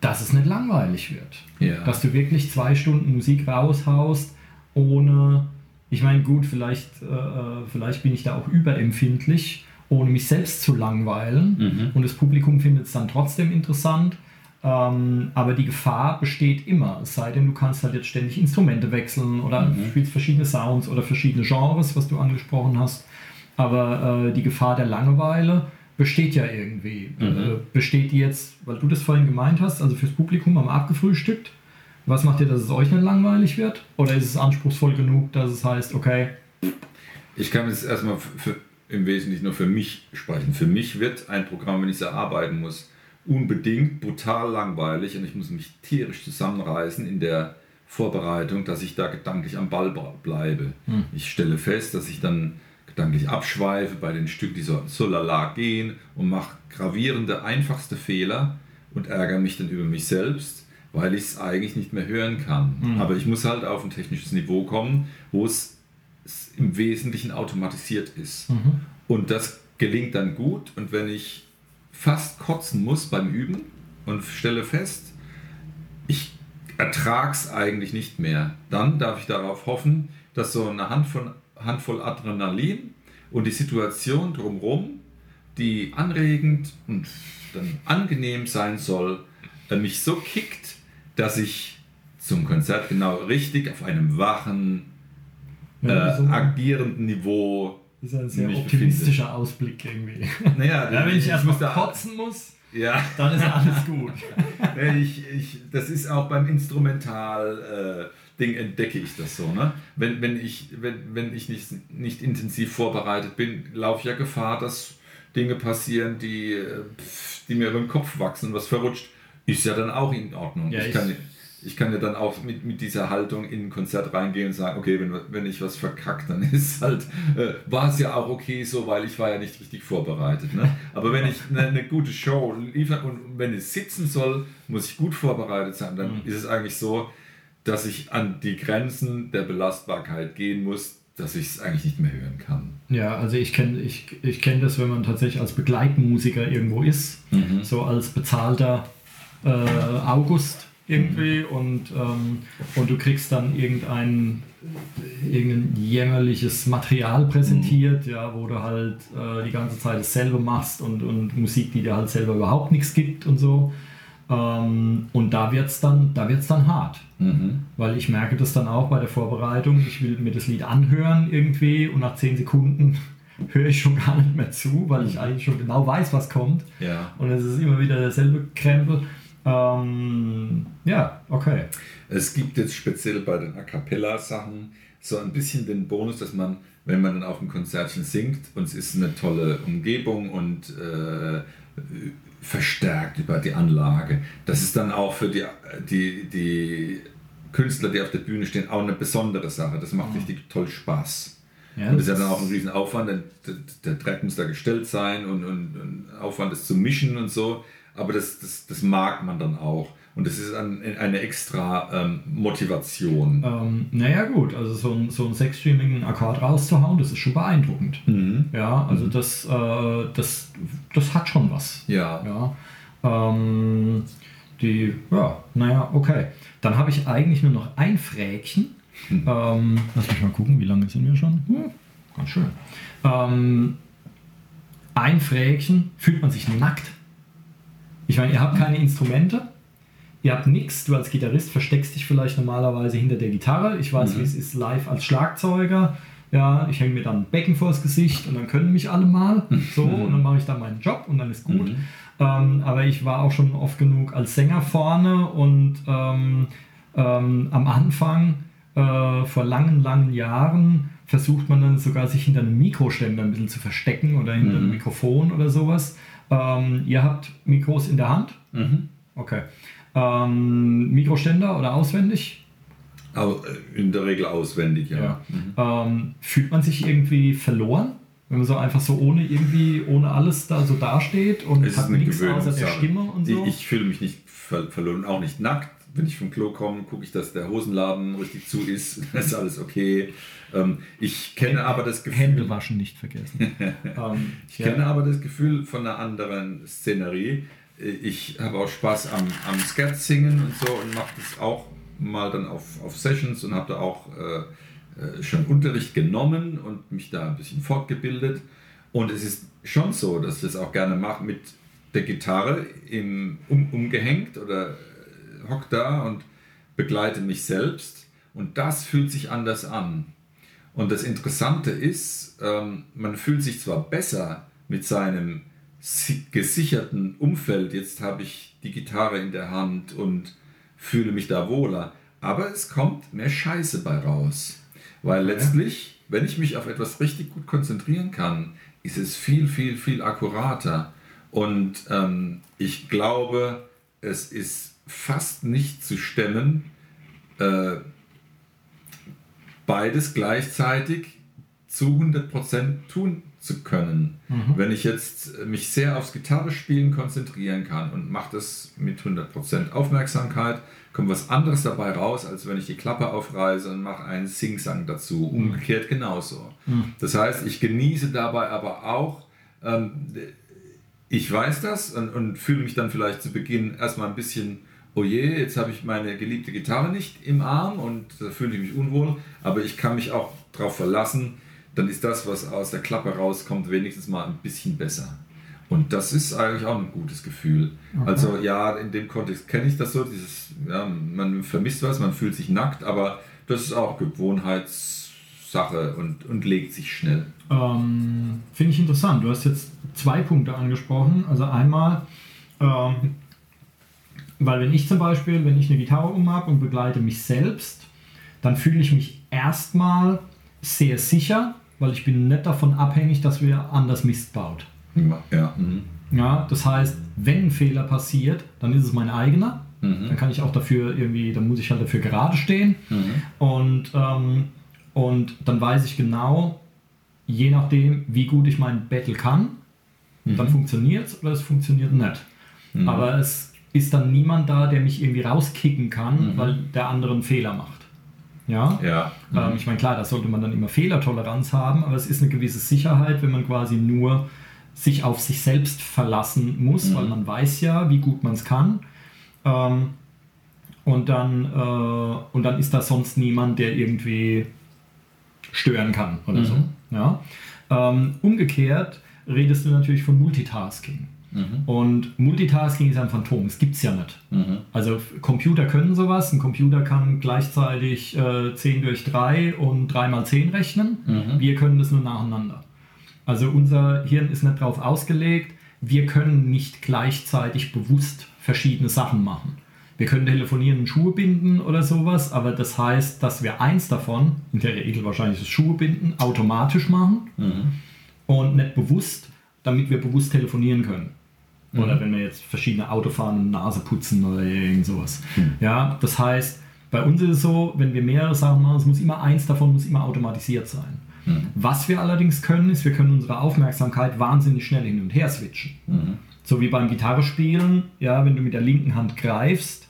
dass es nicht langweilig wird. Ja. Dass du wirklich zwei Stunden Musik raushaust, ohne, ich meine, gut, vielleicht, äh, äh vielleicht bin ich da auch überempfindlich, ohne mich selbst zu langweilen. Mhm. Und das Publikum findet es dann trotzdem interessant. Ähm, aber die Gefahr besteht immer, es sei denn, du kannst halt jetzt ständig Instrumente wechseln oder mhm. spielst verschiedene Sounds oder verschiedene Genres, was du angesprochen hast. Aber äh, die Gefahr der Langeweile besteht ja irgendwie. Mhm. Äh, besteht die jetzt, weil du das vorhin gemeint hast, also fürs Publikum wir abgefrühstückt. Was macht ihr, dass es euch nicht langweilig wird? Oder ist es anspruchsvoll genug, dass es heißt, okay. Ich kann jetzt erstmal für, im Wesentlichen nur für mich sprechen. Für mich wird ein Programm, wenn ich es erarbeiten muss, unbedingt brutal langweilig und ich muss mich tierisch zusammenreißen in der Vorbereitung, dass ich da gedanklich am Ball bleibe. Hm. Ich stelle fest, dass ich dann gedanklich abschweife bei den Stücken, die so, so lala gehen und mache gravierende, einfachste Fehler und ärgere mich dann über mich selbst, weil ich es eigentlich nicht mehr hören kann. Mhm. Aber ich muss halt auf ein technisches Niveau kommen, wo es im Wesentlichen automatisiert ist. Mhm. Und das gelingt dann gut. Und wenn ich fast kotzen muss beim Üben und stelle fest, ich ertrage es eigentlich nicht mehr, dann darf ich darauf hoffen, dass so eine Handvoll, Handvoll Adrenalin und die Situation drumherum, die anregend und dann angenehm sein soll, äh, mich so kickt, dass ich zum Konzert genau richtig auf einem wachen, Ja, äh, so- agierenden Niveau. Das ist ein sehr optimistischer Ausblick irgendwie. Naja, Ja, wenn ich erstmal muss da- kotzen muss, Ja, dann ist alles gut. Ich, ich, das ist auch beim Instrumental-Ding entdecke ich das so. Ne? Wenn, wenn ich, wenn, wenn ich nicht, nicht intensiv vorbereitet bin, laufe ich ja Gefahr, dass Dinge passieren, die, äh, die mir über den Kopf wachsen, was verrutscht. Ist ja dann auch in Ordnung. Ja, ich, ich- kann, ich kann ja dann auch mit, mit dieser Haltung in ein Konzert reingehen und sagen, okay, wenn, wenn ich was verkackt, dann ist halt, äh, war es ja auch okay so, weil ich war ja nicht richtig vorbereitet. Ne? Aber wenn ich eine, eine gute Show liefere und wenn es sitzen soll, muss ich gut vorbereitet sein. Dann Mhm. ist es eigentlich so, dass ich an die Grenzen der Belastbarkeit gehen muss, dass ich es eigentlich nicht mehr hören kann. Ja, also ich kenne ich, ich kenn das, wenn man tatsächlich als Begleitmusiker irgendwo ist, so als bezahlter äh, August irgendwie und, ähm, und du kriegst dann irgendein, irgendein jämmerliches Material präsentiert, ja, wo du halt äh, die ganze Zeit dasselbe machst und, und Musik, die dir halt selber überhaupt nichts gibt und so. Ähm, und da wird es dann, da wird's dann hart. Mhm. Weil ich merke das dann auch bei der Vorbereitung. Ich will mir das Lied anhören irgendwie und nach 10 Sekunden höre ich schon gar nicht mehr zu, weil ich eigentlich schon genau weiß, was kommt. Ja. Und es ist immer wieder derselbe Krempel. Ähm, ja, okay. Es gibt jetzt speziell bei den A Cappella-Sachen so ein bisschen den Bonus, dass man, wenn man dann auf dem Konzertchen singt und es ist eine tolle Umgebung und äh, verstärkt über die Anlage, das ist dann auch für die, die, die Künstler, die auf der Bühne stehen, auch eine besondere Sache. Das macht richtig toll Spaß. Ja, Und das ist ja dann auch ein Riesenaufwand, der, der, der Track muss da gestellt sein und, und, und Aufwand, das zu mischen und so. Aber das, das, das mag man dann auch. Und das ist ein, eine extra ähm, Motivation. ähm, naja, gut, also so, ein, so einen sechsstreamigen Akkord rauszuhauen, das ist schon beeindruckend. Mhm. Ja, also das, äh, das, das hat schon was. Ja. Ja, ähm, die, ja, naja, okay. Dann habe ich eigentlich nur noch ein Fräkchen. Ähm, lass mich mal gucken, wie lange sind wir schon? Hm, ganz schön. Ähm, ein Fräkchen, fühlt man sich nackt? Ich meine, ihr habt keine Instrumente, ihr habt nichts. Du als Gitarrist versteckst dich vielleicht normalerweise hinter der Gitarre. Ich weiß, wie es ist live als Schlagzeuger. Ja, ich hänge mir dann ein Becken vors Gesicht und dann können mich alle mal. So, und dann mache ich dann meinen Job und dann ist gut. Ähm, aber ich war auch schon oft genug als Sänger vorne und ähm, ähm, am Anfang, äh, vor langen, langen Jahren, versucht man dann sogar sich hinter einem Mikroständer ein bisschen zu verstecken oder hinter einem Mikrofon oder sowas. Ähm, ihr habt Mikros in der Hand? Mhm. Okay. Ähm, Mikroständer oder auswendig? Au- äh, In der Regel auswendig, ja. Ja. Mhm. Ähm, fühlt man sich irgendwie verloren? Wenn man so einfach so ohne irgendwie, ohne alles da so dasteht und Es hat nichts außer der. Stimme und so? Ich, ich fühle mich nicht ver verloren, auch nicht nackt. Wenn ich vom Klo komme, gucke ich, dass der Hosenladen richtig zu ist. Dann ist alles okay. Ähm, ich kenne aber das Gefühl. Hände waschen nicht vergessen. ähm, Ich kenne aber das Gefühl von einer anderen Szenerie. Ich habe auch Spaß am, am Skat singen und so und mache das auch mal dann auf, auf Sessions und habe da auch äh, äh, schon Unterricht genommen und mich da ein bisschen fortgebildet. Und es ist schon so, dass ich das auch gerne mache mit der Gitarre im, um, umgehängt oder äh, hock da und begleite mich selbst. Und das fühlt sich anders an. Und das Interessante ist, ähm, man fühlt sich zwar besser mit seinem si- gesicherten Umfeld, jetzt habe ich die Gitarre in der Hand und fühle mich da wohler, aber es kommt mehr Scheiße bei raus. Weil letztlich, wenn ich mich auf etwas richtig gut konzentrieren kann, ist es viel, viel, viel akkurater. Und ähm, ich glaube, es ist fast nicht zu stemmen, äh, beides gleichzeitig zu 100% tun zu können. Mhm. Wenn ich jetzt mich sehr aufs Gitarrespielen konzentrieren kann und mache das mit 100% Aufmerksamkeit, kommt was anderes dabei raus, als wenn ich die Klappe aufreiße und mache einen Singsang dazu. Umgekehrt genauso. Mhm. Das heißt, ich genieße dabei aber auch, ähm, ich weiß das und, und fühle mich dann vielleicht zu Beginn erstmal ein bisschen, oh je, jetzt habe ich meine geliebte Gitarre nicht im Arm und da fühle ich mich unwohl, aber ich kann mich auch darauf verlassen, dann ist das, was aus der Klappe rauskommt, wenigstens mal ein bisschen besser. Und das ist eigentlich auch ein gutes Gefühl. Also ja, in dem Kontext kenne ich das so, dieses, ja, man vermisst was, man fühlt sich nackt, aber das ist auch Gewohnheitssache und, und legt sich schnell. Ähm, Finde ich interessant. Du hast jetzt zwei Punkte angesprochen. Also einmal, ähm, weil wenn ich zum Beispiel, wenn ich eine Gitarre um habe und begleite mich selbst, dann fühle ich mich erstmal sehr sicher, weil ich bin nicht davon abhängig, dass wir anders Mist baut. Ja. Mhm. Ja, das heißt, wenn ein Fehler passiert, dann ist es mein eigener. Mhm. Dann kann ich auch dafür irgendwie, dann muss ich halt dafür gerade stehen. Mhm. Und, ähm, und dann weiß ich genau, je nachdem, wie gut ich mein Battle kann, dann funktioniert es oder es funktioniert nicht. Mhm. Aber es ist dann niemand da, der mich irgendwie rauskicken kann, Mhm. weil der andere einen Fehler macht. Ja. Ja. Ähm, ich meine, klar, da sollte man dann immer Fehlertoleranz haben, aber es ist eine gewisse Sicherheit, wenn man quasi nur sich auf sich selbst verlassen muss, Mhm. weil man weiß ja, wie gut man es kann. Ähm, und, dann, äh, und dann ist da sonst niemand, der irgendwie stören kann oder Mhm. so. Ja? Ähm, umgekehrt redest du natürlich von Multitasking. Mhm. Und Multitasking ist ein Phantom, es gibt es ja nicht. Mhm. Also Computer können sowas. Ein Computer kann gleichzeitig äh, 10 durch 3 und 3 mal 10 rechnen. Mhm. Wir können das nur nacheinander. Also unser Hirn ist nicht darauf ausgelegt, wir können nicht gleichzeitig bewusst verschiedene Sachen machen. Wir können telefonieren und Schuhe binden oder sowas, aber das heißt, dass wir eins davon, in der Regel wahrscheinlich das Schuhe binden, automatisch machen Mhm. und nicht bewusst, damit wir bewusst telefonieren können. Oder wenn wir jetzt verschiedene Auto fahren und Nase putzen oder irgend sowas. Ja, das heißt, bei uns ist es so, wenn wir mehrere Sachen machen, es muss immer eins davon muss immer automatisiert sein. Was wir allerdings können, ist, wir können unsere Aufmerksamkeit wahnsinnig schnell hin und her switchen. Mhm. So wie beim Gitarrespielen, ja, wenn du mit der linken Hand greifst,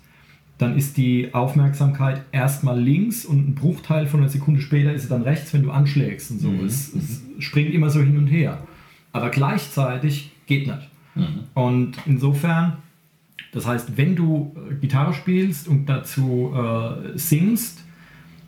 dann ist die Aufmerksamkeit erstmal links und ein Bruchteil von einer Sekunde später ist sie dann rechts, wenn du anschlägst und so. Mhm. Es, es springt immer so hin und her. Aber gleichzeitig geht nicht. Mhm. Und insofern, das heißt, wenn du äh, Gitarre spielst und dazu äh, singst,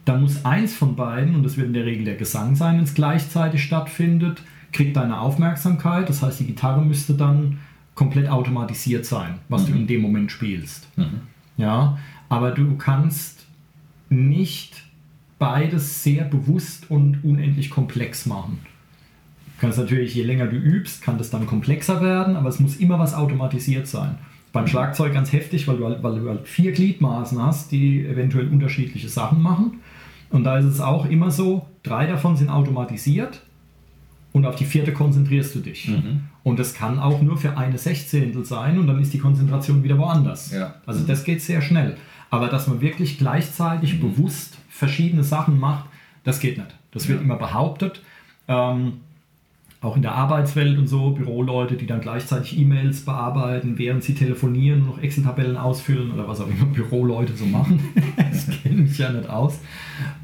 dann muss eins von beiden, und das wird in der Regel der Gesang sein, wenn es gleichzeitig stattfindet, kriegt deine Aufmerksamkeit. Das heißt, die Gitarre müsste dann komplett automatisiert sein, was du in dem Moment spielst. Mhm. Ja, aber du kannst nicht beides sehr bewusst und unendlich komplex machen. Du kannst natürlich, je länger du übst, kann das dann komplexer werden, aber es muss immer was automatisiert sein. Beim Schlagzeug ganz heftig, weil du halt, weil du halt vier Gliedmaßen hast, die eventuell unterschiedliche Sachen machen. Und da ist es auch immer so, drei davon sind automatisiert und auf die vierte konzentrierst du dich. Mhm. Und das kann auch nur für eine Sechzehntel sein und dann ist die Konzentration wieder woanders. Ja. Also das geht sehr schnell. Aber dass man wirklich gleichzeitig bewusst verschiedene Sachen macht, das geht nicht. Das wird Ja. immer behauptet. Ähm, auch in der Arbeitswelt und so, Büroleute, die dann gleichzeitig E-Mails bearbeiten, während sie telefonieren und noch Excel-Tabellen ausfüllen oder was auch immer Büroleute so machen. das kenne ich ja nicht aus.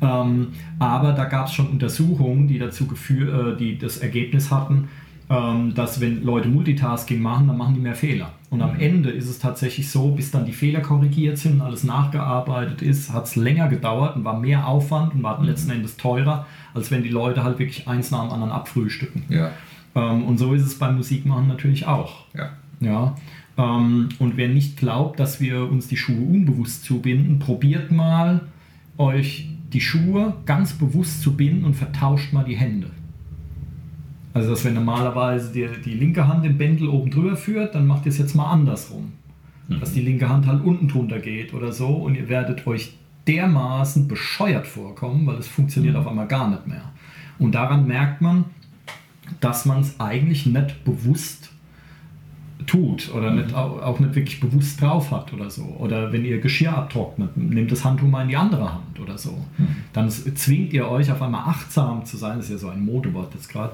Ähm, aber da gab es schon Untersuchungen, die dazu geführt, äh, die das Ergebnis hatten, dass wenn Leute Multitasking machen, dann machen die mehr Fehler. Und am Ende ist es tatsächlich so, bis dann die Fehler korrigiert sind und alles nachgearbeitet ist, hat es länger gedauert und war mehr Aufwand und war letzten Endes teurer, als wenn die Leute halt wirklich eins nach dem anderen abfrühstücken. Ja. Ähm, und so ist es beim Musikmachen natürlich auch. Ja. Ja. Ähm, und wer nicht glaubt, dass wir uns die Schuhe unbewusst zubinden, probiert mal, euch die Schuhe ganz bewusst zu binden und vertauscht mal die Hände. Also, dass wenn normalerweise die, die linke Hand den Bändel oben drüber führt, dann macht ihr es jetzt mal andersrum. Dass die linke Hand halt unten drunter geht oder so und ihr werdet euch dermaßen bescheuert vorkommen, weil es funktioniert auf einmal gar nicht mehr. Und daran merkt man, dass man es eigentlich nicht bewusst tut oder nicht, auch, nicht wirklich bewusst drauf hat oder so. Oder wenn ihr Geschirr abtrocknet, nehmt das Handtuch mal in die andere Hand oder so. Dann s- zwingt ihr euch auf einmal achtsam zu sein, das ist ja so ein Modewort jetzt gerade,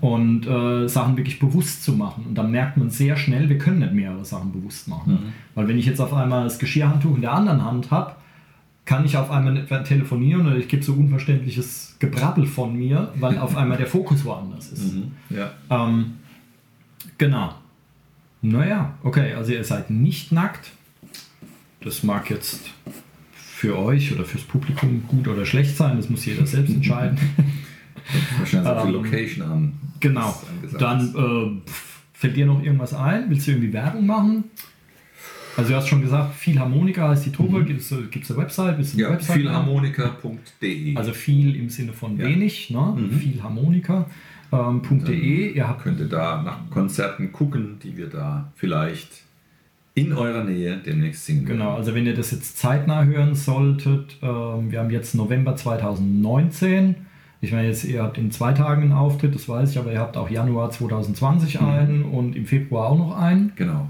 und äh, Sachen wirklich bewusst zu machen. Und dann merkt man sehr schnell, wir können nicht mehrere Sachen bewusst machen. Weil wenn ich jetzt auf einmal das Geschirrhandtuch in der anderen Hand habe, kann ich auf einmal nicht mehr telefonieren oder ich gebe so unverständliches Gebrabbel von mir, weil auf einmal der Fokus woanders ist. Ja. Ähm, genau. Naja, okay, also ihr seid nicht nackt. Das mag jetzt für euch oder fürs Publikum gut oder schlecht sein, das muss jeder selbst entscheiden. Wahrscheinlich auf die Ähm, Location an. genau. Dann äh, fällt dir noch irgendwas ein? Willst du irgendwie Werbung machen? Also du hast schon gesagt, Philharmonika heißt die Truppe. Gibt es eine Website? Willst du eine ja, Website vielharmonika.de. Also viel im Sinne von Ja. wenig, ne? Mhm. Vielharmonika.de. Ihr habt könnt ihr da nach Konzerten gucken, die wir da vielleicht in eurer Nähe demnächst singen. werden. Genau, also wenn ihr das jetzt zeitnah hören solltet, ähm, wir haben jetzt November 2019. Ich meine, jetzt, ihr habt in zwei Tagen einen Auftritt, das weiß ich, aber ihr habt auch Januar 2020 einen und im Februar auch noch einen. Genau.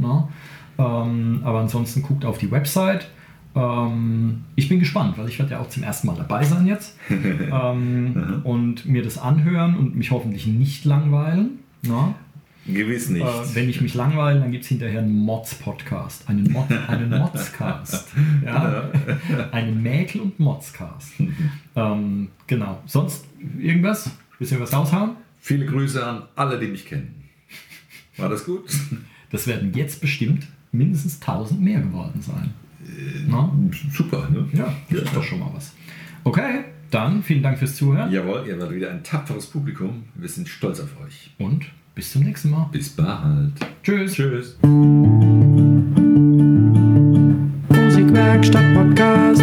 Ähm, aber ansonsten guckt auf die Website. Ähm, ich bin gespannt, weil ich werde ja auch zum ersten Mal dabei sein jetzt ähm, und mir das anhören und mich hoffentlich nicht langweilen. Ne? Gewiss nicht. Äh, wenn ich mich langweile, dann gibt es hinterher einen Mods-Podcast. Einen, Mod, einen Modscast. Ja? einen Mäkel- und Modscast. ähm, genau. Sonst irgendwas? Du was raushauen? Viele Grüße an alle, die mich kennen. War das gut? Das werden jetzt bestimmt mindestens 1000 mehr geworden sein. Na? Super, ne? Ja, das ist doch schon mal was. Okay, dann vielen Dank fürs Zuhören Jawohl, ihr wart wieder ein tapferes Publikum. Wir sind stolz auf euch. und bis zum nächsten Mal. Bis bald. Tschüss. Tschüss. Musikwerkstatt Podcast.